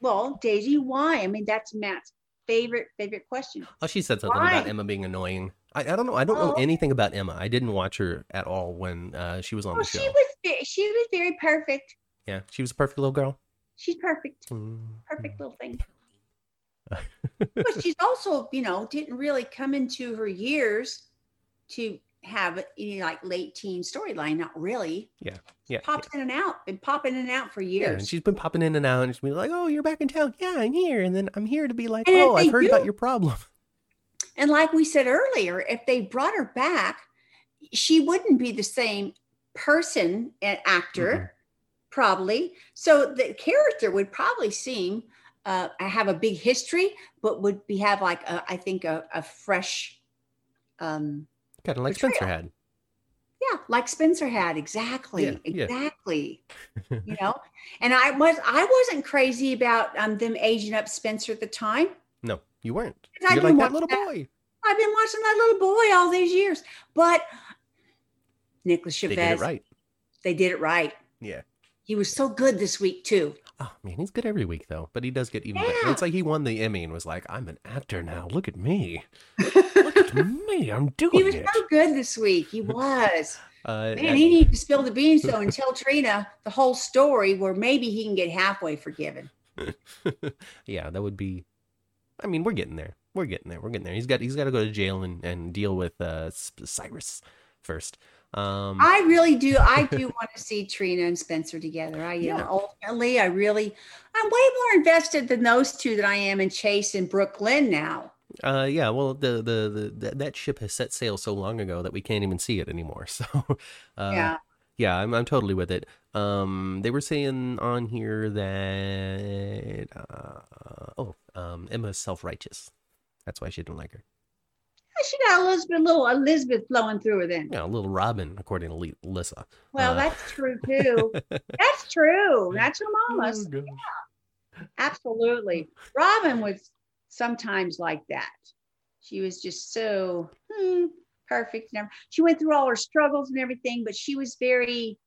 Well, Daisy, why? I mean, that's Matt's favorite favorite question. Oh, she said something about Emma being annoying. I, I don't know. I don't know Oh. anything about Emma. I didn't watch her at all when uh, she was on the show. she was she was very perfect. Yeah, she was a perfect little girl. She's perfect, Mm. perfect little thing. but she's also, you know, didn't really come into her years to have any like late teen storyline. Not really. Yeah, yeah. Pops in and out. Been popping in and out for Yeah, and years. she's been popping in and out, and she's been like, "Oh, you're back in town? Yeah, I'm here." And then I'm here to be like, And "Oh, I've heard about your problem." And like we said earlier, if they brought her back, she wouldn't be the same person and actor, Mm-hmm. probably. So the character would probably seem uh, have a big history, but would be have like a, I think a, a fresh, um, Kind of like. Spencer had. yeah, like Spencer had exactly, Yeah, yeah. exactly. you know, and I was I wasn't crazy about um, them aging up Spencer at the time. No, you weren't. You're been like that watching little that- boy. I've been watching that little boy all these years, but Nicholas They Chavez, did it right. they did it right. Yeah. He was so good this week too. Oh man, he's good every week though. But he does get even better. It's like he won the Emmy and was like, "I'm an actor now. Look at me. Look me. I'm doing it. He was it." so good this week. He was. Uh, Man, he needs to spill the beans though and tell Trina the whole story where maybe he can get halfway forgiven. yeah, that would be. I mean, we're getting there. We're getting there. We're getting there. He's got he's got to go to jail and, and deal with uh, Cyrus first. Um, I really do. I do want to see Trina and Spencer together. I, you Yeah. know, ultimately, I really, I'm way more invested than those two that I am in Chase and Brooklyn now. Uh, yeah. Well, the, the the that that ship has set sail so long ago that we can't even see it anymore. So, uh, yeah. yeah, I'm I'm totally with it. Um, they were saying on here that uh, oh, um, Emma's self righteous. That's why she didn't like her. She got Elizabeth, little Elizabeth flowing through her then. Yeah, a little Robin, according to Li- Lissa. Well, Uh, that's true too. that's true. That's your mama's. Oh, gosh. Absolutely. Robin was sometimes like that. She was just so hmm, perfect. She went through all her struggles and everything, but she was very,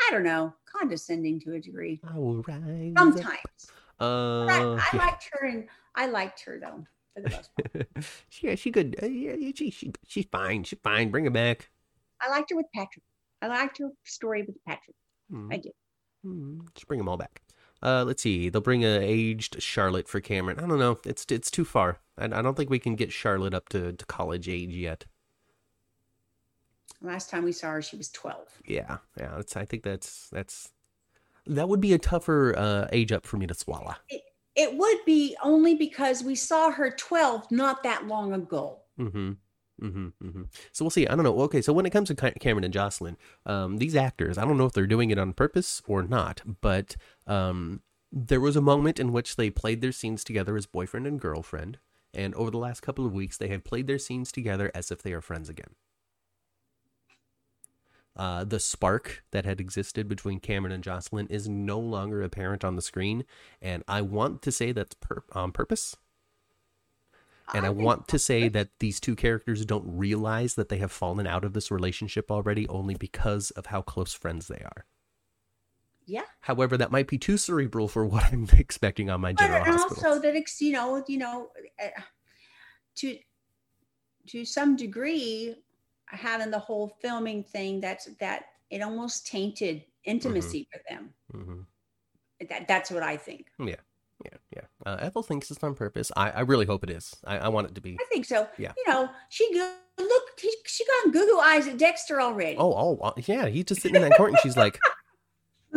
I don't know, condescending to a degree. I will rise. Sometimes. Uh, I, I yeah. liked her and I liked her though, for the most part. she, she could. Uh, yeah, yeah, she, she, she's fine. She's fine. Bring her back. I liked her with Patrick. I liked her story with Patrick. Hmm. I did. Hmm, Just bring them all back. Uh, let's see. They'll bring a aged Charlotte for Cameron. I don't know. It's it's too far. I, I don't think we can get Charlotte up to, to college age yet. Last time we saw her, she was 12. Yeah, yeah. It's, I think that's that's that would be a tougher uh, age up for me to swallow. It it would be only because we saw her 12 not that long ago. Mm-hmm. Mm-hmm, mm-hmm. So we'll see. I don't know. Okay, so when it comes to Cameron and Jocelyn, um, these actors, I don't know if they're doing it on purpose or not, but um, there was a moment in which they played their scenes together as boyfriend and girlfriend, and over the last couple of weeks, they have played their scenes together as if they are friends again. Uh, the spark that had existed between Cameron and Jocelyn is no longer apparent on the screen, and I want to say that's per- on purpose. And I, think- want to say that these two characters don't realize that they have fallen out of this relationship already only because of how close friends they are. Yeah. However, that might be too cerebral for what I'm expecting on my But general and hospital. also that it's, you know, you know, uh, to to some degree, having the whole filming thing that's that it almost tainted intimacy for them. Mm-hmm. That that's what I think. Yeah, yeah. Uh, Ethel thinks it's on purpose. I, I really hope it is. I, I want it to be. I think so. Yeah. You know, she go look. He, she got Google eyes at Dexter already. Oh, oh, yeah. He's just sitting in that court, and she's like,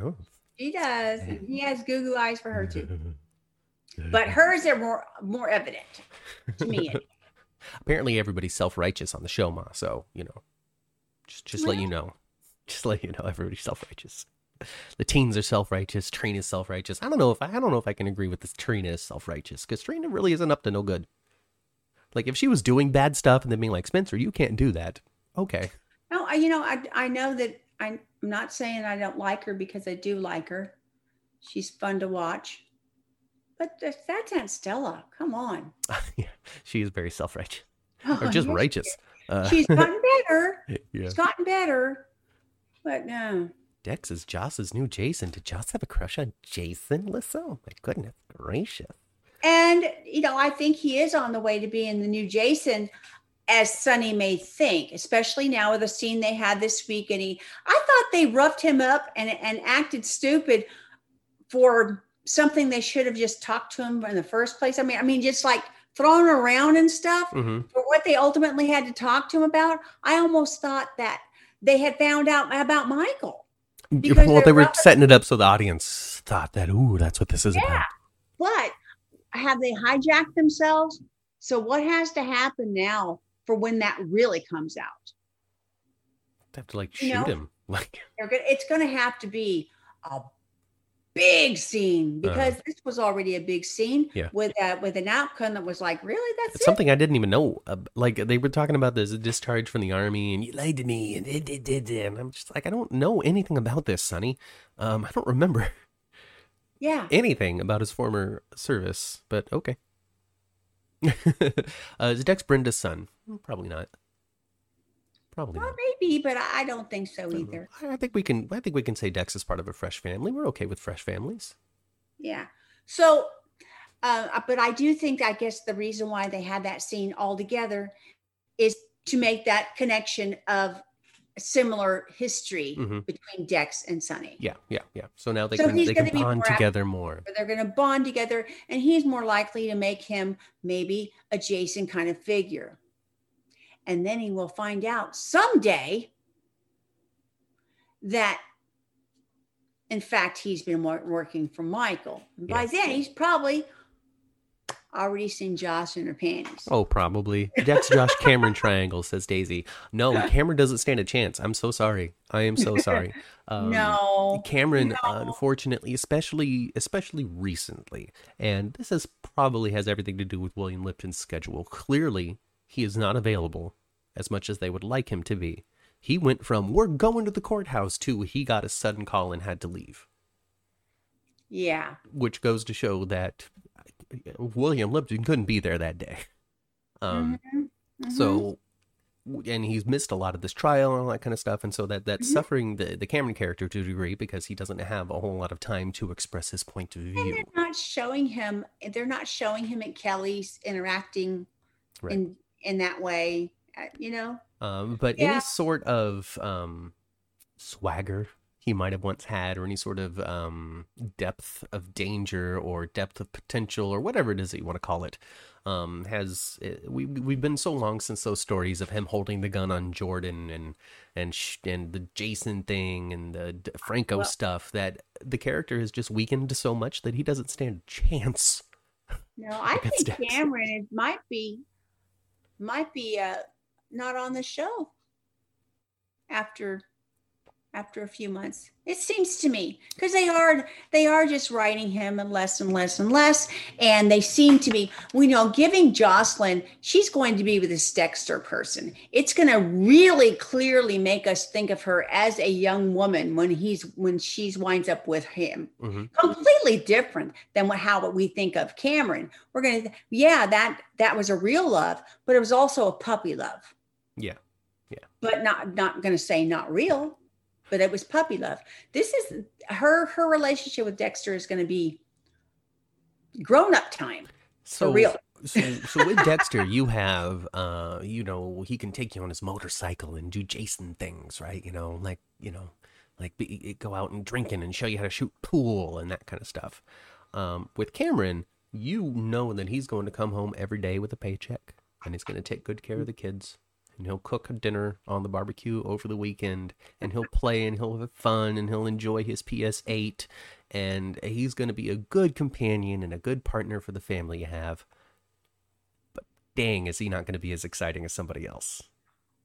"Oh, She does. He has Google eyes for her too. But hers are more more evident to me. anyway. Apparently, everybody's self righteous on the show, Ma. So you know, just just let you know, just let you know, everybody's self righteous. The teens are self righteous. Trina's self righteous. I don't know if I, I don't know if I can agree with this. Trina is self righteous because Trina really isn't up to no good. Like if she was doing bad stuff and then being like Spencer, you can't do that. Okay, No, I, you know, I I know that I'm not saying I don't like her because I do like her. She's fun to watch. But that's Aunt Stella. Come on. yeah, she is very self righteous Oh, or just yes, righteous. Uh, She's gotten better. yeah. She's gotten better. But no. Dex is Joss's new Jason. Did Joss have a crush on Jason? Lissa? Oh my goodness gracious. And you know, I think he is on the way to being the new Jason, as Sonny may think, especially now with the scene they had this week. And he I thought they roughed him up and, and acted stupid for something they should have just talked to him in the first place. I mean, I mean, just like thrown around and stuff hmm for what they ultimately had to talk to him about. I almost thought that they had found out about Michael. Because well, they're were rough- setting it up so the audience thought that, ooh, that's what this is Yeah. about. But have they hijacked themselves? So what has to happen now for when that really comes out? They have to like You shoot know, him. Like, gonna, it's going to have to be a big scene because this was already a big scene Uh-huh. Yeah. with uh, with an outcome that was like, really, that's something I didn't even know. Uh, like, they were talking about this discharge from the army and you lied to me and it, did it, it. And I'm just like, I don't know anything about this, Sonny. Um, I don't remember Yeah. anything about his former service, but okay. uh, is Dex Brenda's son? Probably not. Probably Well, not. maybe, but I don't think so I either. know. I think we can. I think we can say Dex is part of a fresh family. We're okay with fresh families. Yeah. So, uh, but I do think, I guess, the reason why they had that scene all together is to make that connection of similar history Mhm. between Dex and Sonny. Yeah, yeah, yeah. So now they So can they can bond more together more. They're going to bond together, and he's more likely to make him maybe a Jason kind of figure. And then he will find out someday that, in fact, he's been wor- working for Michael. And by Yes. then, he's probably already seen Joss in her panties. Oh, probably. That's Joss Cameron triangle, says Daisy. No, Cameron doesn't stand a chance. I'm so sorry. I am so sorry. Um, no. Cameron, No. unfortunately, especially especially recently, and this is probably has everything to do with William Lipton's schedule. Clearly, he is not available as much as they would like him to be. He went from "we're going to the courthouse" to he got a sudden call and had to leave, Yeah. which goes to show that William Lipton couldn't be there that day. Um, Mhm. Mhm. so and he's missed a lot of this trial and all that kind of stuff and so that that's Mhm. suffering the the cameron character to a degree because he doesn't have a whole lot of time to express his point of view. And they're not showing him. They're not showing him at Kelly's interacting Right. in in that way. uh, You know. um but Yeah. any sort of um swagger he might have once had or any sort of um depth of danger or depth of potential or whatever it is that you want to call it um has uh, we we've been so long since those stories of him holding the gun on Jordan and and sh- and the Jason thing and the D- Franco Well- stuff that the character has just weakened so much that he doesn't stand a chance. No, I think. Cameron it might be might be uh not on the show after after a few months. It seems to me because they are they are just writing him and less and less and less, and they seem to be we know giving Jocelyn she's going to be with this Dexter person. It's going to really clearly make us think of her as a young woman when he's when she's winds up with him hmm completely different than what how what we think of Cameron. We're gonna, yeah, that that was a real love, but it was also a puppy love. Yeah. Yeah. But not not gonna say not real, but it was puppy love. This is her her relationship with Dexter is gonna be grown up time So for real. so so with Dexter, you have uh you know he can take you on his motorcycle and do Jason things, right? You know, like you know, like be, go out and drinking and show you how to shoot pool and that kind of stuff. Um, with Cameron, you know that he's going to come home every day with a paycheck and he's going to take good care of the kids. And he'll cook a dinner on the barbecue over the weekend, and he'll play and he'll have fun and he'll enjoy his PS8, and he's going to be a good companion and a good partner for the family you have But dang, is he not going to be as exciting as somebody else?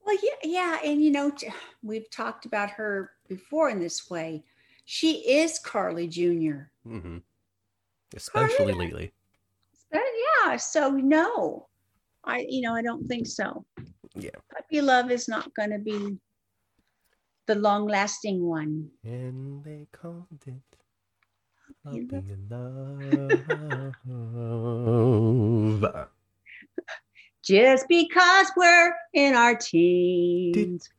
Well, yeah, yeah, and you know, we've talked about her before in this way. She is Carly Jr. hmm Especially lately. But yeah, so no, I you know I don't think so. Yeah. puppy love is not going to be the long lasting one. And they called it Puppy Love. Just because we're in our teens.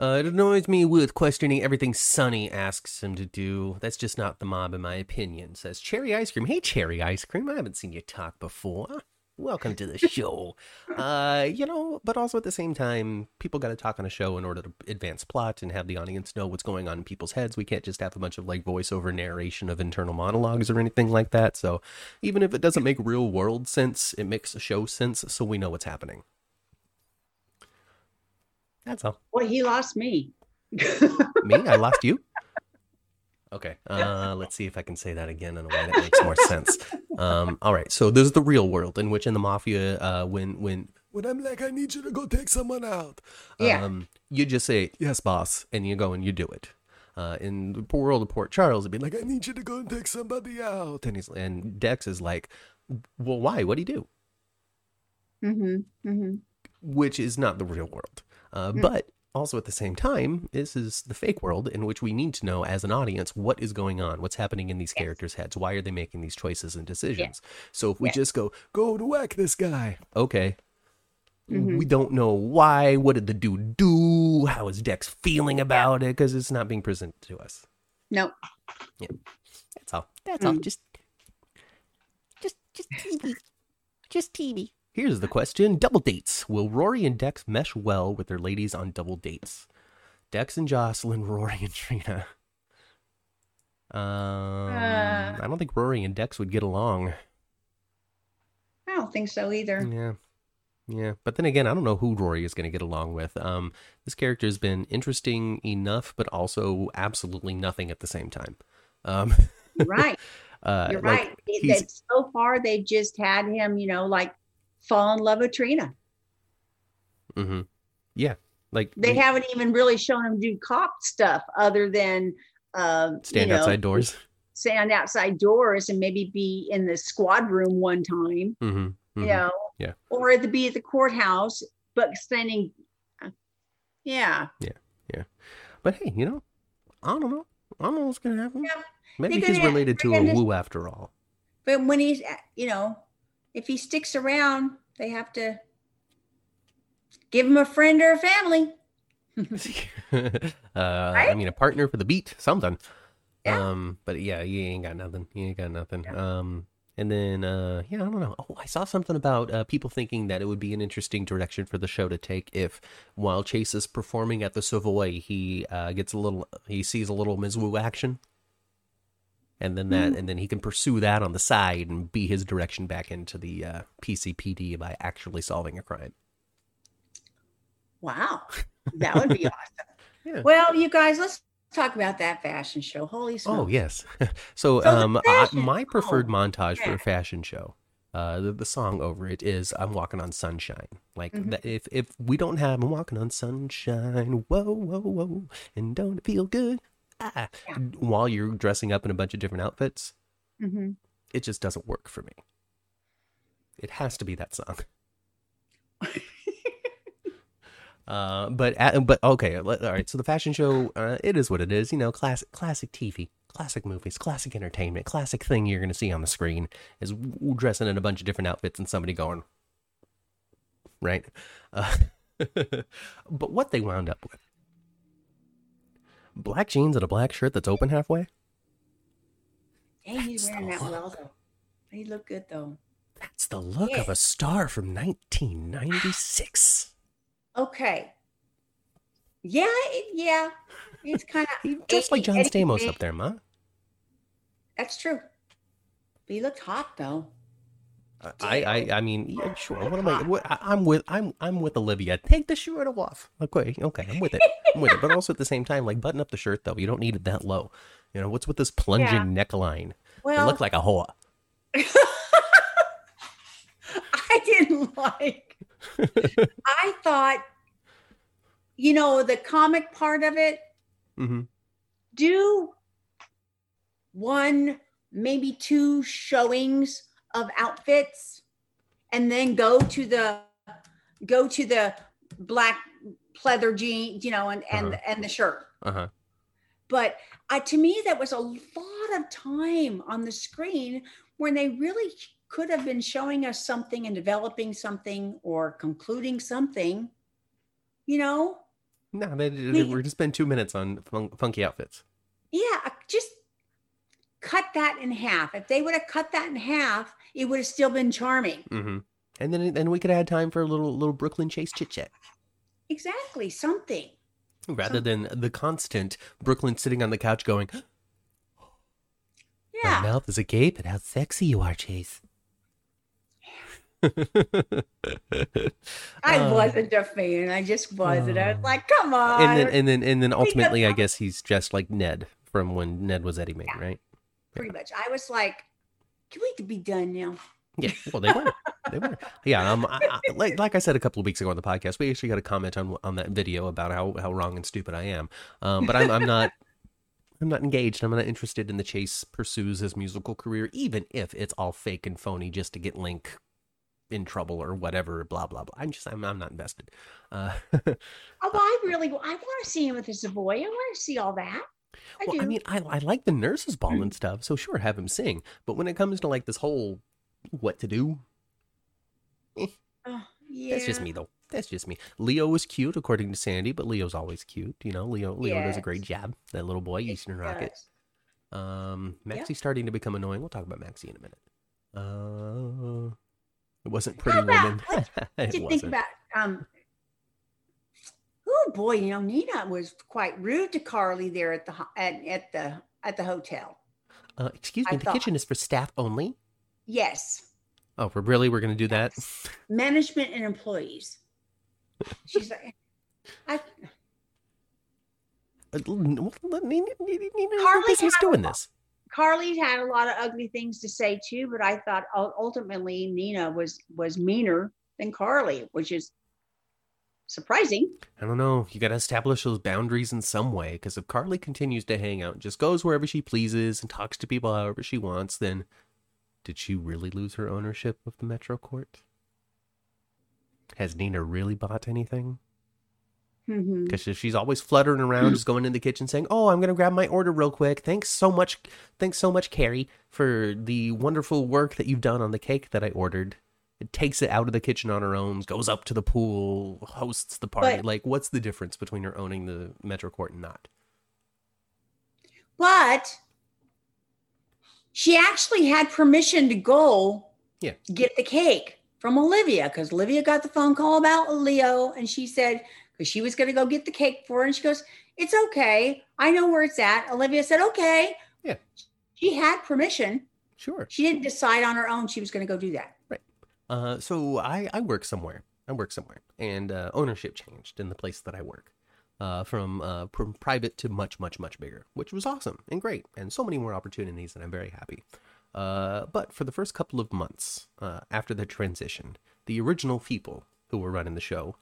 Uh, it annoys me with questioning everything Sonny asks him to do. That's just not the mob, in my opinion. Says Cherry Ice Cream. Hey, Cherry Ice Cream. I haven't seen you talk before. Welcome to the show. uh, you know, but also at the same time, people got to talk on a show in order to advance plot and have the audience know what's going on in people's heads. We can't just have a bunch of like voiceover narration of internal monologues or anything like that. So even if it doesn't make real world sense, it makes show sense so we know what's happening. That's all. Well, he lost me. Me? I lost you? Okay. Uh, let's see if I can say that again in a way that makes more sense. Um, all right. So there's the real world in which in the mafia, uh, when when when I'm like, I need you to go take someone out, Yeah. um, you just say yes, boss, and you go and you do it. Uh, in the poor world of Port Charles, it'd be like, I need you to go and take somebody out, and he's and Dex is like, well, why? What do you do? mm-hmm, mm-hmm. which is not the real world. Uh, But also at the same time, this is the fake world in which we need to know as an audience what is going on, what's happening in these Yes. characters' heads, why are they making these choices and decisions. Yes. So if we Yes. just go, go to whack this guy, okay. Mhm. We don't know why. What did the dude do? How is Dex feeling about it? Because it's not being presented to us. No. That's all. That's all. Mm. Just, just, just TV. Just TV. Here's the question: Double dates. Will Rory and Dex mesh well with their ladies on double dates? Dex and Jocelyn, Rory and Trina. Um, Uh. I don't think Rory and Dex would get along. I don't think so either. Yeah. Yeah. But then again, I don't know who Rory is going to get along with. Um, this character has been interesting enough, but also absolutely nothing at the same time. Um, right. uh, You're like, right. So far, they've just had him, you know, like fall in love with Trina. Mm-hmm. Yeah. Like They haven't even really shown him do cop stuff other than uh, stand you know, outside doors. stand outside doors and maybe be in the squad room one time, Mm-hmm. you know, Yeah. or to be at the courthouse, but standing. uh, yeah, Yeah. But hey, you know, I don't know. I don't know what's going to happen. Yeah. Maybe he's related to a Wu after all. but when he's, uh, you know, if he sticks around, they have to give him a friend or a family. uh, I mean, a partner for the beat, something. Yeah. Um, but yeah, you ain't got nothing. You ain't got nothing. Um, and then uh, yeah, I don't know. Oh, I saw something about uh, people thinking that it would be an interesting direction for the show to take if, while Chase is performing at the Savoy, he uh, gets a little, he sees a little Ms. Wu action. And then that, Hmm. and then he can pursue that on the side and be his direction back into the uh, PCPD by actually solving a crime. Wow, that would be awesome. Yeah. Well, you guys, let's talk about that fashion show. Holy smokes! Oh yes. so, So um, I, my preferred oh, montage for a fashion show, uh, the, the song over it is "I'm Walking on Sunshine." Like Mhm. that, if if we don't have "I'm Walking on Sunshine," whoa whoa whoa, and don't it feel good? Ah, Yeah. while you're dressing up in a bunch of different outfits, Mhm. it just doesn't work for me. It has to be that song. Uh, but uh, but okay, all right. So the fashion show, uh, it is what it is. You know, classic classic TV, classic movies, classic entertainment, classic thing you're going to see on the screen is dressing in a bunch of different outfits and somebody going, right? Uh, but what they wound up with: black jeans and a black shirt that's open halfway. Hey, he's wearing that well though. He looked good though. That's the look of a star from 1996. Okay. Yeah, it, yeah. It's kind of Just like John Stamos up there, ma. That's true. But he looked hot though. I, I, I mean, yeah, sure. What am I? What, I? I'm with, I'm, I'm with Olivia. Take the shirt off. Okay, okay, I'm with it. I'm with it. But also at the same time, like button up the shirt though. You don't need it that low. You know what's with this plunging Yeah. neckline? It Well, looked like a whore. I didn't like. I thought, you know, the comic part of it. hmm Do one, maybe two showings of outfits, and then go to the go to the black pleather jean, you know, and and Uh-huh. and the shirt. Uh huh. But uh, to me, that was a lot of time on the screen when they really could have been showing us something and developing something or concluding something. You know, No, they, they, We- we're just spend two minutes on fun, funky outfits. yeah, just cut that in half. If they would have cut that in half, it would have still been charming. hmm And then, then we could add time for a little, little Brooklyn Chase chit chat. Exactly, something. Rather than the constant Brooklyn sitting on the couch going, "Yeah, My mouth is agape at how sexy you are, Chase. I Uh, wasn't a fan. I just wasn't. I uh, was like, come on. and then and then and then ultimately, I guess he's just like Ned from when Ned was Eddie Maine, Yeah. right? Pretty much. I was like, can we be done now? Yeah. Well, they were. They were. Yeah. Um. I, I, like like I said a couple of weeks ago on the podcast, we actually got a comment on on that video about how how wrong and stupid I am. Um. But I'm I'm not. I'm not engaged. I'm not interested in the Chase pursues his musical career, even if it's all fake and phony just to get Linc in trouble or whatever. Blah blah blah. I'm just I'm I'm not invested. Uh, Oh, I really, I want to see him with the Savoy. I want to see all that. I well, do. I mean, I I like the nurses ball and stuff, so sure, have him sing. But when it comes to like this whole what to do, Oh, yeah. That's just me though. That's just me. Leo was cute according to Sandy, but Leo's always cute. You know, Leo Leo does a great job. That little boy, It Easton Rocket. does. Um Yeah. Maxie's starting to become annoying. We'll talk about Maxie in a minute. Uh it wasn't Pretty Woman. What did you think about um oh boy you know nina was quite rude to carly there at the at, at the at the hotel uh, excuse I me, the thought- kitchen is for staff only. yes Oh, we're really we're gonna do that? Management and employees. She's like, I Uh, l- n- well, Nina, Nina, Nina, business had doing lot- this. Carly had a lot of ugly things to say too, but I thought ultimately Nina was was meaner than Carly, which is surprising. I don't know. You got to establish those boundaries in some way. Because if Carly continues to hang out, and just goes wherever she pleases, and talks to people however she wants, then did she really lose her ownership of the Metro Court? Has Nina really bought anything? Mm-hmm. Because she's always fluttering around, just going in the kitchen saying, "Oh, I'm gonna grab my order real quick. Thanks so much, thanks so much, Carrie, for the wonderful work that you've done on the cake that I ordered." It takes it out of the kitchen on her own, goes up to the pool, hosts the party. But- like, what's the difference between her owning the Metro Court and not? But she actually had permission to go Yeah. get the cake from Olivia because Olivia got the phone call about Leo and she said, because she was going to go get the cake for her. And she goes, It's okay. I know where it's at. Olivia said, Okay. Yeah. She had permission. Sure. She didn't decide on her own she was going to go do that. Uh, so I, I work somewhere. I work somewhere, and uh, ownership changed in the place that I work, uh, from uh, from private to much, much, much bigger, which was awesome and great, and so many more opportunities, and I'm very happy. Uh, but for the first couple of months uh, after the transition, the original people who were running the show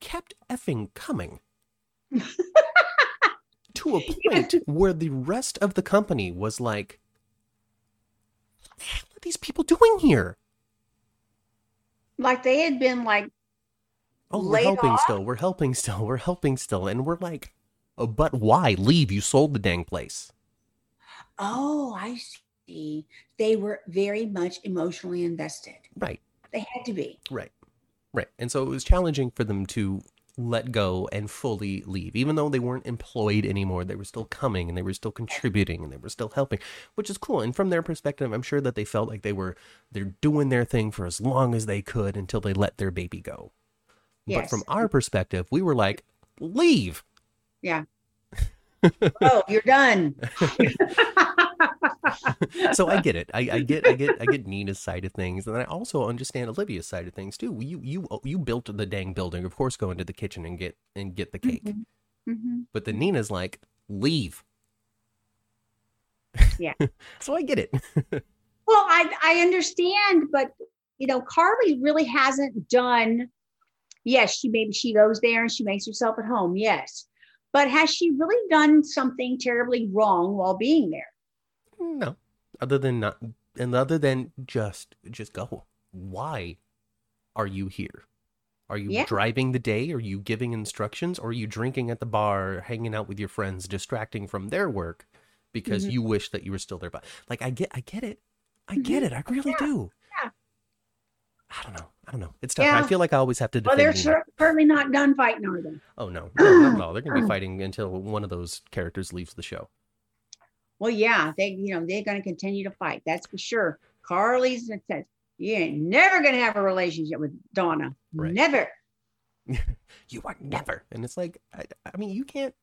kept effing coming. to a point where the rest of the company was like, what the hell are these people doing here? Like they had been like, Oh, we're helping off? still. We're helping still. We're helping still. And we're like, oh, but why? Leave. You sold the dang place. Oh, I see. They were very much emotionally invested. Right. They had to be. Right. Right. And so it was challenging for them to let go and fully leave. Even though they weren't employed anymore, they were still coming and they were still contributing and they were still helping, which is cool. And from their perspective, I'm sure that they felt like they were they're doing their thing for as long as they could until they let their baby go. Yes. But from our perspective, we were like, leave. Yeah. oh, you're done. so I get it. I, I get I get I get Nina's side of things, and I also understand Olivia's side of things too. You you you built the dang building, of course, go into the kitchen and get and get the cake. Mhm. Mhm. But then Nina's like, leave. Yeah. so I get it. Well, I I understand, but you know, Carly really hasn't done. Yes, she maybe she goes there and she makes herself at home. Yes, but has she really done something terribly wrong while being there? no, other than not, and other than just just go. Why are you here? Are you Yeah. driving the day? Are you giving instructions? Or are you drinking at the bar, hanging out with your friends, distracting from their work because Mhm. you wish that you were still there? But like, I get, I get it. I get it. I really Mm-hmm. Yeah. do. Yeah. I don't know. I don't know. It's tough. I feel like I always have to Well, defend. they're Nina. certainly not done fighting, are they? Oh no, no, at all. They're gonna be fighting until one of those characters leaves the show. Well, yeah, they you know they're going to continue to fight. That's for sure. Carly's says you ain't never going to have a relationship with Donna. Right. Never. you are never. And it's like, I, I mean, you can't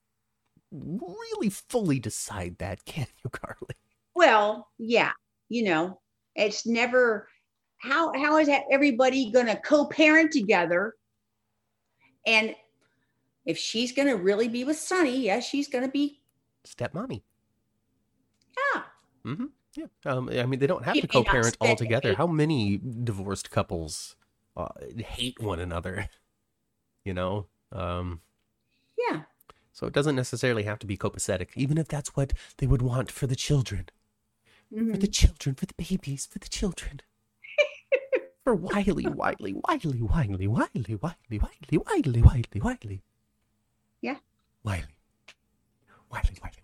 really fully decide that, can you, Carly? Well, yeah, you know, it's never how how is that everybody going to co-parent together? And if she's going to really be with Sonny, yes, she's going to be Stepmommy. Mm-hmm. Yeah. Um, I mean, they don't have You to co-parent all spend together. eight- How many divorced couples uh, hate one another? You know. Um, Yeah. so it doesn't necessarily have to be copacetic, even if that's what they would want for the children. For Mhm. the children, for the babies, for the children. for Wiley, Wiley, Wiley, Wiley, Wiley, Wiley, Wiley, Wiley, Wiley, Wiley. Yeah. Wiley. Wiley, Wiley,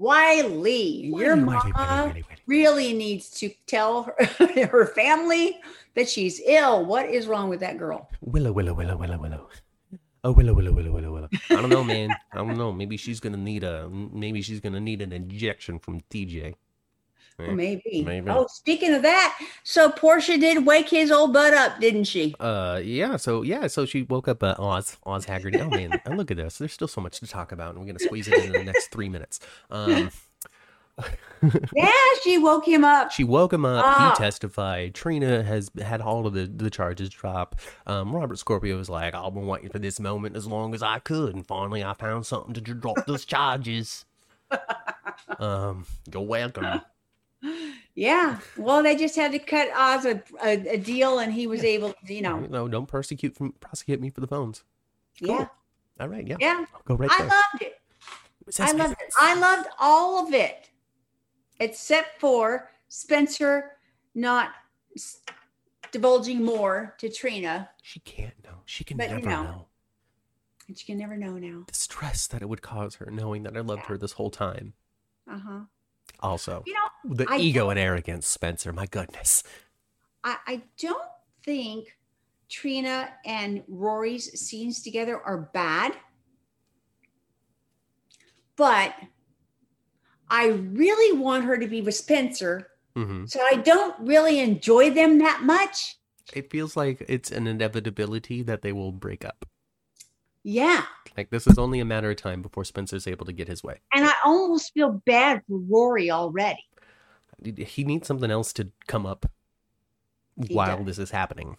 Wiley, your Wiley, mom Wiley, Wiley, Wiley, Wiley. really needs to tell her, her family that she's ill. What is wrong with that girl? Willow, Willow, Willow, Willow, Willow. Oh, Willow, Willow, Willow, Willow, Willow. I don't know, man. I don't know. Maybe she's gonna need a. Maybe she's gonna need an injection from TJ. Well, maybe. maybe. Oh, speaking of that, so Portia did wake his old butt up, didn't she? Uh, yeah. So yeah. So she woke up uh, Oz, Oz Haggerty. Oh man, and look at this. There's still so much to talk about, and we're gonna squeeze it in the next three minutes. Um, yeah, she woke him up. She woke him up. Ah. He testified. Trina has had all of the, the charges drop. Um, Robert Scorpio was like, I've been waiting for this moment as long as I could, and finally I found something to drop those charges. um, you're welcome. Yeah. Well, they just had to cut Oz a, a, a deal, and he was able, to, you know. No, don't persecute from prosecute me for the phones. Cool. Yeah. All right, yeah, Yeah. I'll go right I there. loved it. It I loved it. I loved all of it, except for Spencer not divulging more to Trina. She can't know. She can But, you know. know. And you can never know now. The stress that it would cause her knowing that I loved her this whole time. Uh huh. Also, You know, the I ego and arrogance, Spencer. My goodness. I, I don't think Trina and Rory's scenes together are bad, but I really want her to be with Spencer. hmm So I don't really enjoy them that much. It feels like it's an inevitability that they will break up. Yeah. Like this is only a matter of time before Spencer's able to get his way. And I almost feel bad for Rory already. He needs something else to come up He while does. this is happening.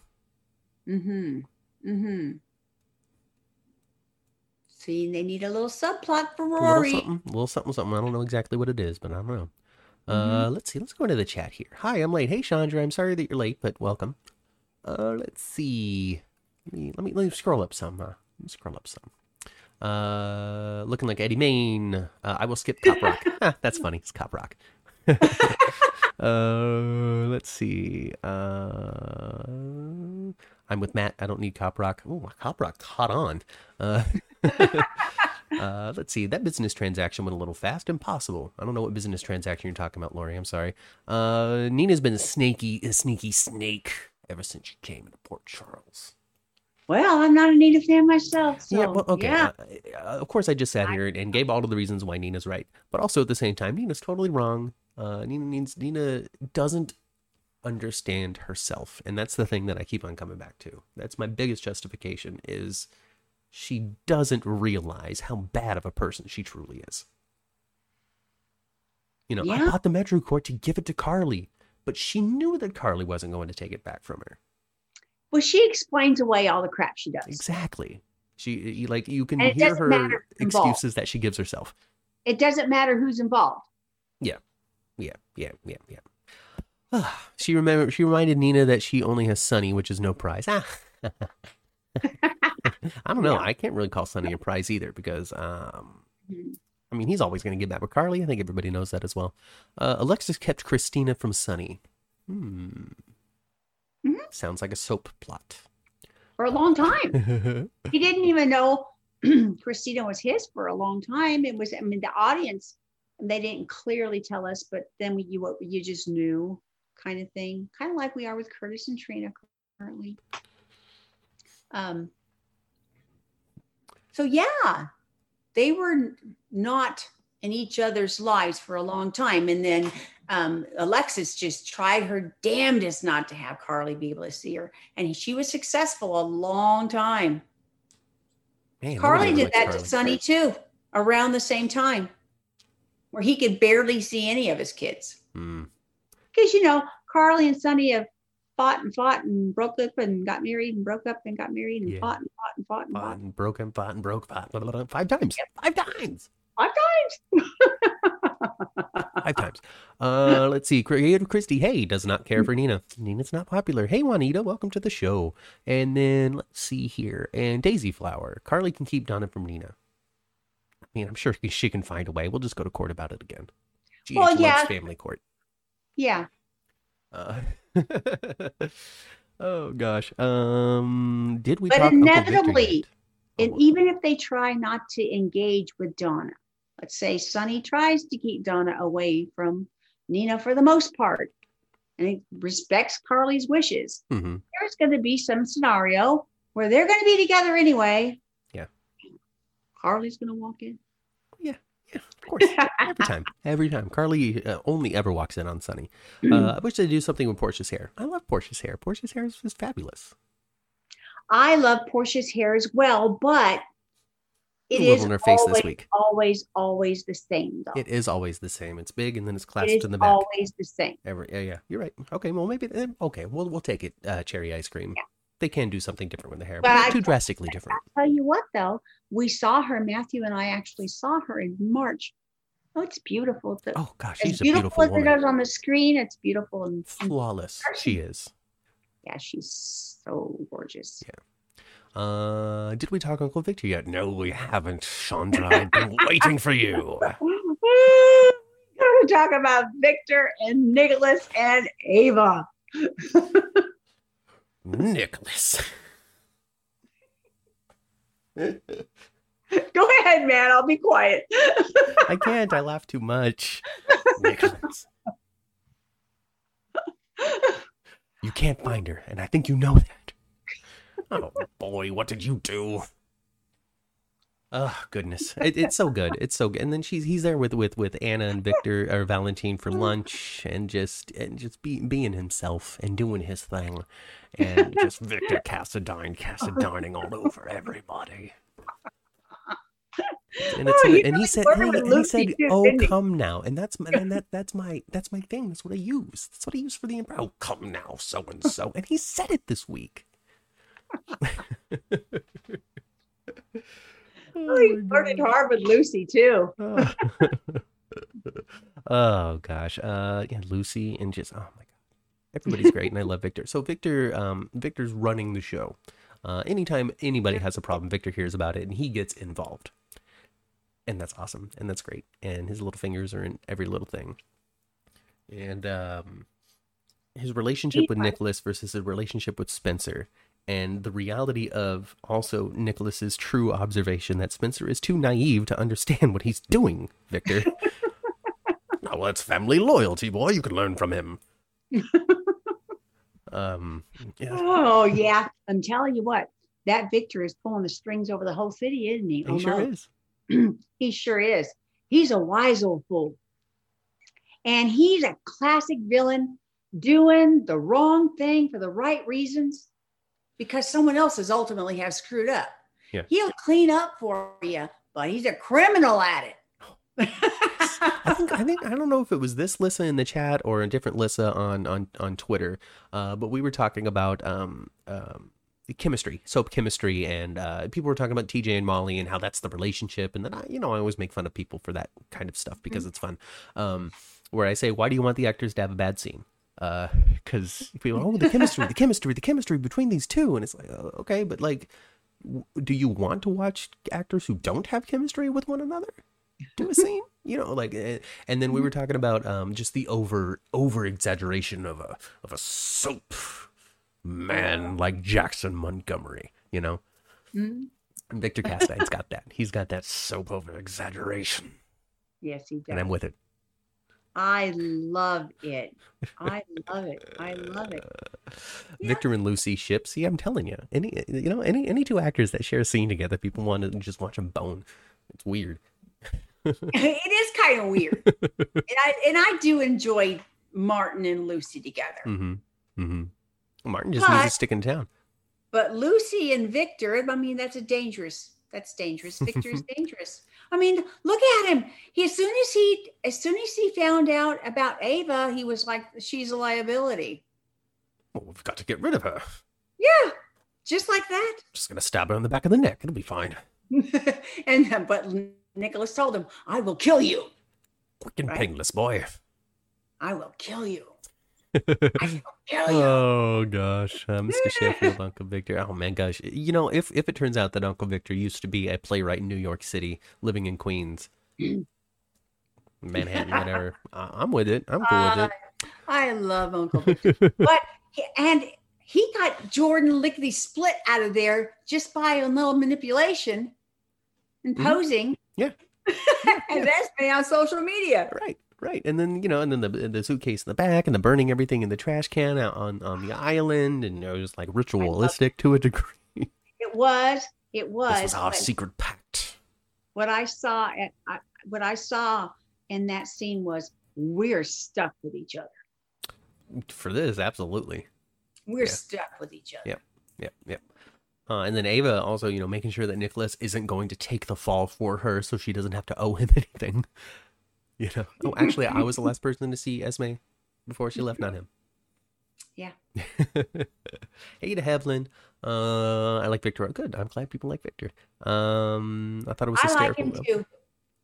Mm-hmm. Mm-hmm. See, they need a little subplot for A little Rory. something, a little something, something. I don't know exactly what it is, but I don't know. Uh, Mm-hmm. let's see. Let's go into the chat here. Hi, I'm late. Hey, Chandra. I'm sorry that you're late, but welcome. Uh, let's see. Let me let me, let me scroll up some. Uh, scroll up some. Uh, looking like Eddie Maine. Uh, I will skip Cop Rock. Ah, That's funny. It's Cop Rock. uh, let's see. Uh, I'm with Matt. I don't need Cop Rock. Oh, my Cop Rock caught on. Uh, uh, let's see. That business transaction went a little fast. Impossible. I don't know what business transaction you're talking about, Lori. I'm sorry. Uh, Nina's been a snaky, a sneaky snake ever since she came into Port Charles. Well, I'm not a Nina fan myself. So, yeah, well, okay. yeah. Uh, of course, I just sat here and, and gave all of the reasons why Nina's right, but also at the same time, Nina's totally wrong. Uh, Nina needs Nina doesn't understand herself, and that's the thing that I keep on coming back to. That's my biggest justification is she doesn't realize how bad of a person she truly is. You know, I Yeah. bought the Metro Court to give it to Carly, but she knew that Carly wasn't going to take it back from her. Well, she explains away all the crap she does. Exactly. She like you can hear her matter who's involved. excuses that she gives herself. It doesn't matter who's involved. Yeah, yeah, yeah, yeah. Ah, she remember she reminded Nina that she only has Sonny, which is no prize. Ah. I don't know. Yeah. I can't really call Sonny a prize either because um Mhm. I mean he's always going to get back with Carly. I think everybody knows that as well. Uh, Alexis kept Christina from Sonny. Hmm. Sounds like a soap plot. For a long time. he didn't even know Christina was his for a long time. It was, I mean, the audience, they didn't clearly tell us, but then we, you, you just knew kind of thing, kind of like we are with Curtis and Trina currently. Um, so yeah, they were not in each other's lives for a long time. And then um, Alexis just tried her damnedest not to have Carly be able to see her. And she was successful a long time. Man, Carly did that Carly. to Sonny too, around the same time, where he could barely see any of his kids. Hmm. Because you know, Carly and Sonny have fought and fought and broke up and got married and broke up and got married and Yeah. fought and fought and fought and fought fought. and broke and fought and broke fought, blah, blah, blah, five times. Five times. Five times. Five times. Uh, let's see. Creative Christie, hey, does not care for Nina. Nina's not popular. Hey, Juanita, welcome to the show. And then let's see here. And Daisy Flower, Carly can keep Donna from Nina. I mean, I'm sure she can find a way. We'll just go to court about it again. GH Well, yeah. family court. Yeah. Uh, oh gosh. Um, did we But talk Uncle Victor inevitably, yet? Oh, And even if they try not to engage with Donna, let's say Sonny tries to keep Donna away from Nina for the most part, and he respects Carly's wishes, mhm. there's going to be some scenario where they're going to be together anyway. Yeah. Carly's going to walk in. Yeah, Yeah, of course. Every time. Every time. Carly uh, only ever walks in on Sonny. Uh, I wish they'd do something with Portia's hair. I love Portia's hair. Portia's hair is, is fabulous. I love Portia's hair as well, but It a is in her face always, this week. always, always the same, though. It is always the same. It's big and then it's clasped in the back. It's always the same. Every yeah, yeah, you're right. Okay, well maybe then okay, we'll we'll take it. Uh, cherry ice cream. Yeah. They can do something different with the hair, But but not I- too drastically different. I tell you what, though, we saw her. Matthew and I actually saw her in March. Oh, it's beautiful. The, Oh gosh, she's a beautiful, beautiful as it woman. is on the screen, it's beautiful. And, and Flawless, she is. yeah, she's so gorgeous. Uh, did we talk Uncle Victor yet? No, we haven't, Chandra. I've been waiting for you. We're going to talk about Victor and Nicholas and Ava. Nicholas. Go ahead, man. I'll be quiet. I can't. I laugh too much. Nicholas. You can't find her, and I think you know that. Oh boy, what did you do? Oh goodness, it, it's so good. It's so good. And then she's he's there with with with Anna and Victor or Valentine for lunch, and just and just be, being himself and doing his thing, and just Victor Cassadine Cassadining all over everybody. And, it's Oh, so he and he said, and he, with and he said, too, "Oh, didn't he?" come now," and that's my, and that that's my that's my thing. That's what I use. That's what I use for the improv. Oh, come now, so and so, and he said it this week. Oh, he flirted hard with Lucy, too. Oh. oh gosh, uh, yeah, Lucy and just oh my god, everybody's great, and I love Victor. So Victor, um, Victor's running the show. Uh, anytime anybody has a problem, Victor hears about it and he gets involved, and that's awesome, and that's great. And his little fingers are in every little thing. And um, his relationship with Nicholas versus his relationship with Spencer. And the reality of also Nicholas's true observation that Spencer is too naive to understand what he's doing, Victor. oh, well, that's family loyalty, boy. You can learn from him. um, yeah, Oh, yeah. I'm telling you what, that Victor is pulling the strings over the whole city, isn't he? he Oh, sure no. is. he sure is. He's a wise old fool. And he's a classic villain doing the wrong thing for the right reasons because someone else has ultimately have screwed up. Yeah. He'll clean up for you, but he's a criminal at it. I think I think I don't know if it was this Lissa in the chat or a different Lissa on on on Twitter, uh, but we were talking about um, um, chemistry, soap chemistry, and uh, people were talking about TJ and Molly and how that's the relationship. And then I, you know, I always make fun of people for that kind of stuff because it's fun. Um, where I say, why do you want the actors to have a bad scene? Because people, oh, the chemistry, the chemistry, the chemistry between these two, and it's like, oh, okay, but like, w- do you want to watch actors who don't have chemistry with one another? do a scene you know like eh, and then we were talking about um just the over over exaggeration of a of a soap man like jackson montgomery you know Mhm. and victor cassadine's got that he's got that soap over exaggeration Yes, he does. and i'm with it I love it. I love it. I love it. victor and lucy ship see i'm telling you any you know any any two actors that share a scene together people want to just watch them bone it's weird it is kind of weird. and I and I do enjoy Martin and Lucy together. mm-hmm mm-hmm martin just needs to stick in town But Lucy and Victor, I mean, that's a dangerous. That's dangerous. Victor is dangerous. I mean, look at him. He as soon as he as soon as he found out about Ava, he was like, she's a liability. well, we've got to get rid of her Yeah, just like that. just gonna stab her in the back of the neck it'll be fine and uh, but Nicholas told him, I will kill you. quick and Right. painless boy I will kill you. I will kill you. oh gosh, uh, Mr. Sheffield, Uncle Victor. Oh man, gosh, you know, if if it turns out that Uncle Victor used to be a playwright in New York City, living in Queens, Manhattan, whatever, I- I'm with it. I'm cool with it. I love Uncle Victor. but and he got Jordan lickety split out of there just by a little manipulation and Mhm. posing. Yeah. and that's been on social media. right, right, and then you know, and then the the suitcase in the back, and the burning everything in the trash can out on on the island, and you know, just like ritualistic to a degree. It was, it was. This was our secret pact. what I saw at I, what I saw in that scene was we're stuck with each other. For this, absolutely. We're Yeah. stuck with each other. Yep. Yep, yep. Uh, and then Ava also, you know, making sure that Nicholas isn't going to take the fall for her, so she doesn't have to owe him anything. You know. Oh, actually, I was the last person to see Esme before she left, not him. Yeah. hey to Hevlin. Uh, I like Victor. Good. I'm glad people like Victor. Um, I thought it was I like him though. too.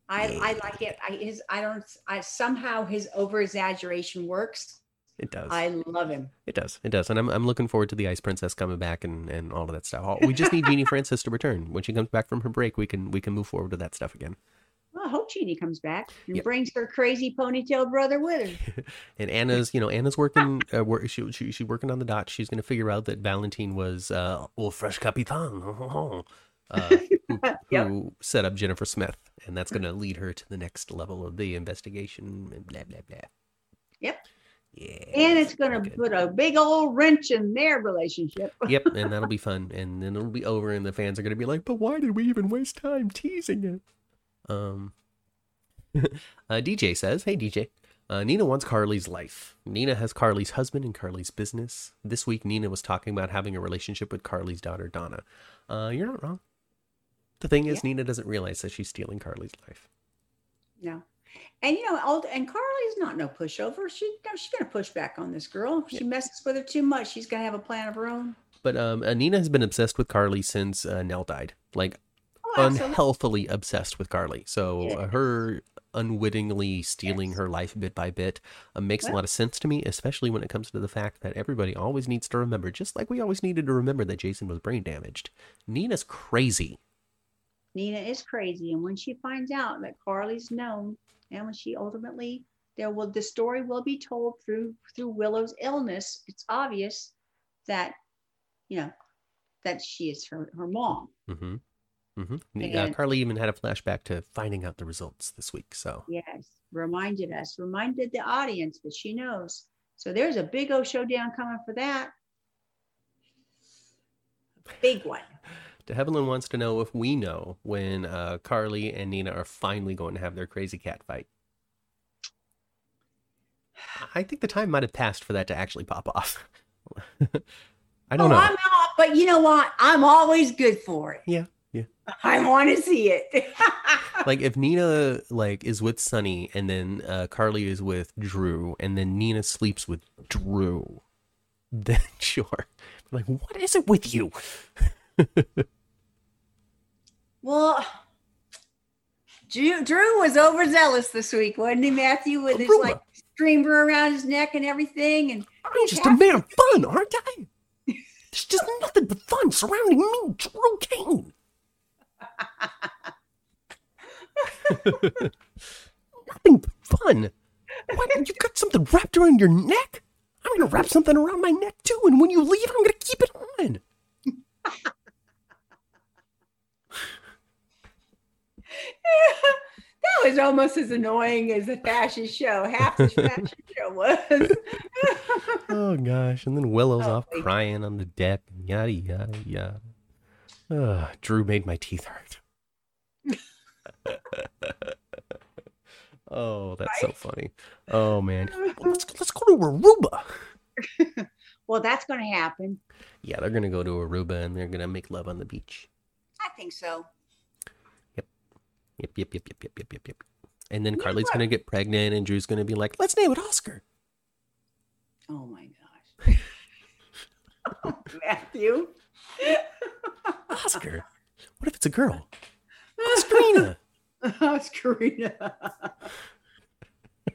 I, I like it. I his I don't I somehow his over exaggeration works. It does. I love him. It does. It does. And I'm I'm looking forward to the Ice Princess coming back and, and all of that stuff. We just need Genie Francis to return. When she comes back from her break, we can we can move forward to that stuff again. Well, I hope Genie comes back and Yep. brings her crazy ponytail brother with her. And Anna's, you know, Anna's working. Uh, work, she, she she's working on the dot. She's going to figure out that Valentine was uh, oh fresh capitan, uh, who, Yep. who set up Jennifer Smith, and that's going to lead her to the next level of the investigation. And blah blah blah. Yep. Yeah. And it's going to put a big old wrench in their relationship. yep, and that'll be fun, and then it'll be over, and the fans are gonna be like, "But why did we even waste time teasing it?" Um, uh, DJ says, "Hey DJ, uh, Nina wants Carly's life. Nina has Carly's husband and Carly's business. This week, Nina was talking about having a relationship with Carly's daughter Donna. Uh, you're not wrong. The thing is, Yeah. Nina doesn't realize that she's stealing Carly's life. No. And you know, old and Carly's not no pushover. She no, she's gonna push back on this girl. If she messes with her too much, she's gonna have a plan of her own. But um, uh, Nina has been obsessed with Carly since uh, Nelle died. Like. Unhealthily obsessed with Carly. So uh, her unwittingly stealing her life bit by bit uh, makes a lot of sense to me, especially when it comes to the fact that everybody always needs to remember, just like we always needed to remember that Jason was brain damaged. Nina's crazy. Nina is crazy, and when she finds out that Carly's known, and when she ultimately there will the story will be told through through Willow's illness. It's obvious that you know that she is her her mom. Hmm hmm Uh, Carly even had a flashback to finding out the results this week. So Yes, reminded us, reminded the audience that she knows. So there's a big O showdown coming for that. Big one. De Havilland wants to know if we know when uh, Carly and Nina are finally going to have their crazy cat fight. I think the time might have passed for that to actually pop off. I don't oh, know. I'm out, but you know what? I'm always good for it. Yeah. I want to see it. like if Nina like is with Sonny and then uh, Carly is with Drew and then Nina sleeps with Drew, then sure. Like what is it with you? well, Drew, Drew was overzealous this week, wasn't he, Matthew? With his like streamer around his neck and everything. And I'm just a man of fun, aren't I? There's just nothing but fun surrounding me, Drew Cain. Nothing but fun. What? You got something wrapped around your neck? I'm gonna wrap something around my neck too, and when you leave, I'm gonna keep it on. that was almost as annoying as the fashion show. Half the fashion show was. Oh gosh, and then Willow's Oh, off crying on the deck, yada yada yada. Ugh, Drew made my teeth hurt. oh, that's so funny. Oh man, mm-hmm. let's let's go to Aruba. well, that's going to happen. Yeah, they're gonna go to Aruba and they're gonna make love on the beach. I think so. Yep, yep, yep, yep, yep, yep, yep, yep. Yep, yep. And then You Carly's gonna get pregnant, and Drew's gonna be like, "Let's name it Oscar." Oh my gosh. Matthew. Oscar. What if it's a girl? Oscarina. Oscarina.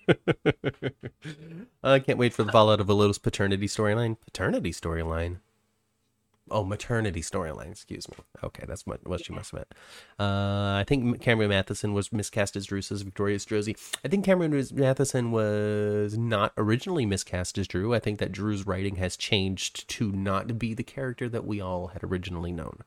I can't wait for the fallout of Willow's paternity storyline. Paternity storyline. Oh, maternity storyline. Excuse me. Okay, that's what, what she must have meant. Uh, I think Cameron Mathison was miscast as Drew, says Victoria's Josie. I think Cameron Mathison was not originally miscast as Drew. I think that Drew's writing has changed to not be the character that we all had originally known.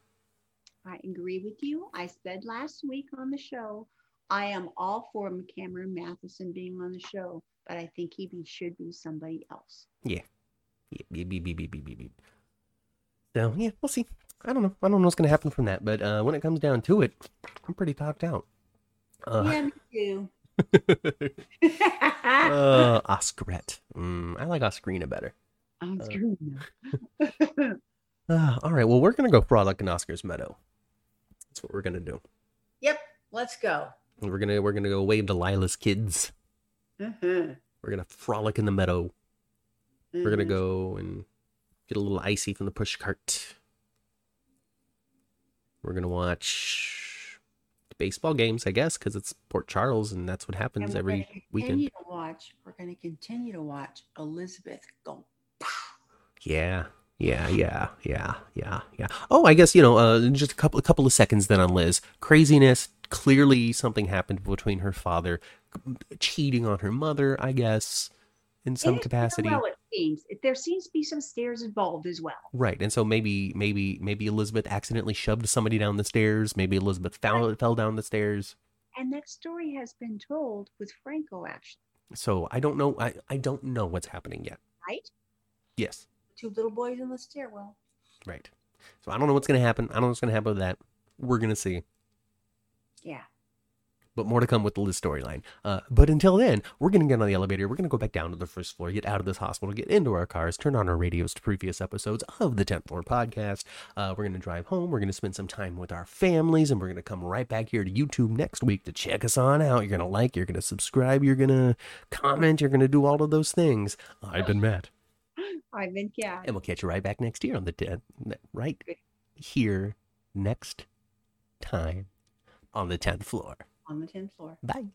I agree with you. I said last week on the show, I am all for Cameron Mathison being on the show, but I think he be, should be somebody else. Yeah. Beep, beep, beep, beep, beep, beep, beep, beep. So yeah, we'll see. I don't know. I don't know what's gonna happen from that, but uh, when it comes down to it, I'm pretty talked out. Uh, yeah, me too. uh, Oscarette. Mm, I like Oscarina better. I'm uh, Uh, all right. Well, we're gonna go frolic in Oscar's meadow. That's what we're gonna do. Yep, let's go. We're gonna we're gonna go wave to Lila's kids. Mm-hmm. We're gonna frolic in the meadow. We're gonna Mhm. go and get a little icy from the push cart. We're gonna watch baseball games, I guess, because it's Port Charles, and that's what happens every weekend. to watch. We're going to continue to watch Elizabeth go. Yeah, yeah, yeah, yeah, yeah, yeah. Oh, I guess you know, uh, just a couple, a couple of seconds then on Liz. Craziness. Clearly, something happened between her father cheating on her mother. I guess in some capacity. Well, it seems there seems to be some stairs involved as well. Right, and so maybe, maybe, maybe Elizabeth accidentally shoved somebody down the stairs. Maybe Elizabeth fell fell down the stairs. And that story has been told with Franco, actually, So I don't know. I, I don't know what's happening yet. right? Yes, Two little boys in the stairwell. right. So I don't know what's gonna happen. I don't know what's gonna happen with that. We're gonna see. Yeah. But more to come with the Liz storyline. Uh, but until then, we're going to get on the elevator. We're going to go back down to the first floor, get out of this hospital, get into our cars, turn on our radios to previous episodes of the 10th Floor podcast. Uh, we're going to drive home. We're going to spend some time with our families, and we're going to come right back here to YouTube next week to check us on out. You're going to like, you're going to subscribe, you're going to comment, you're going to do all of those things. I've been Matt. I've been yeah. And we'll catch you right back next year on the 10th, right here next time on the 10th floor. On the 10th floor. Bye.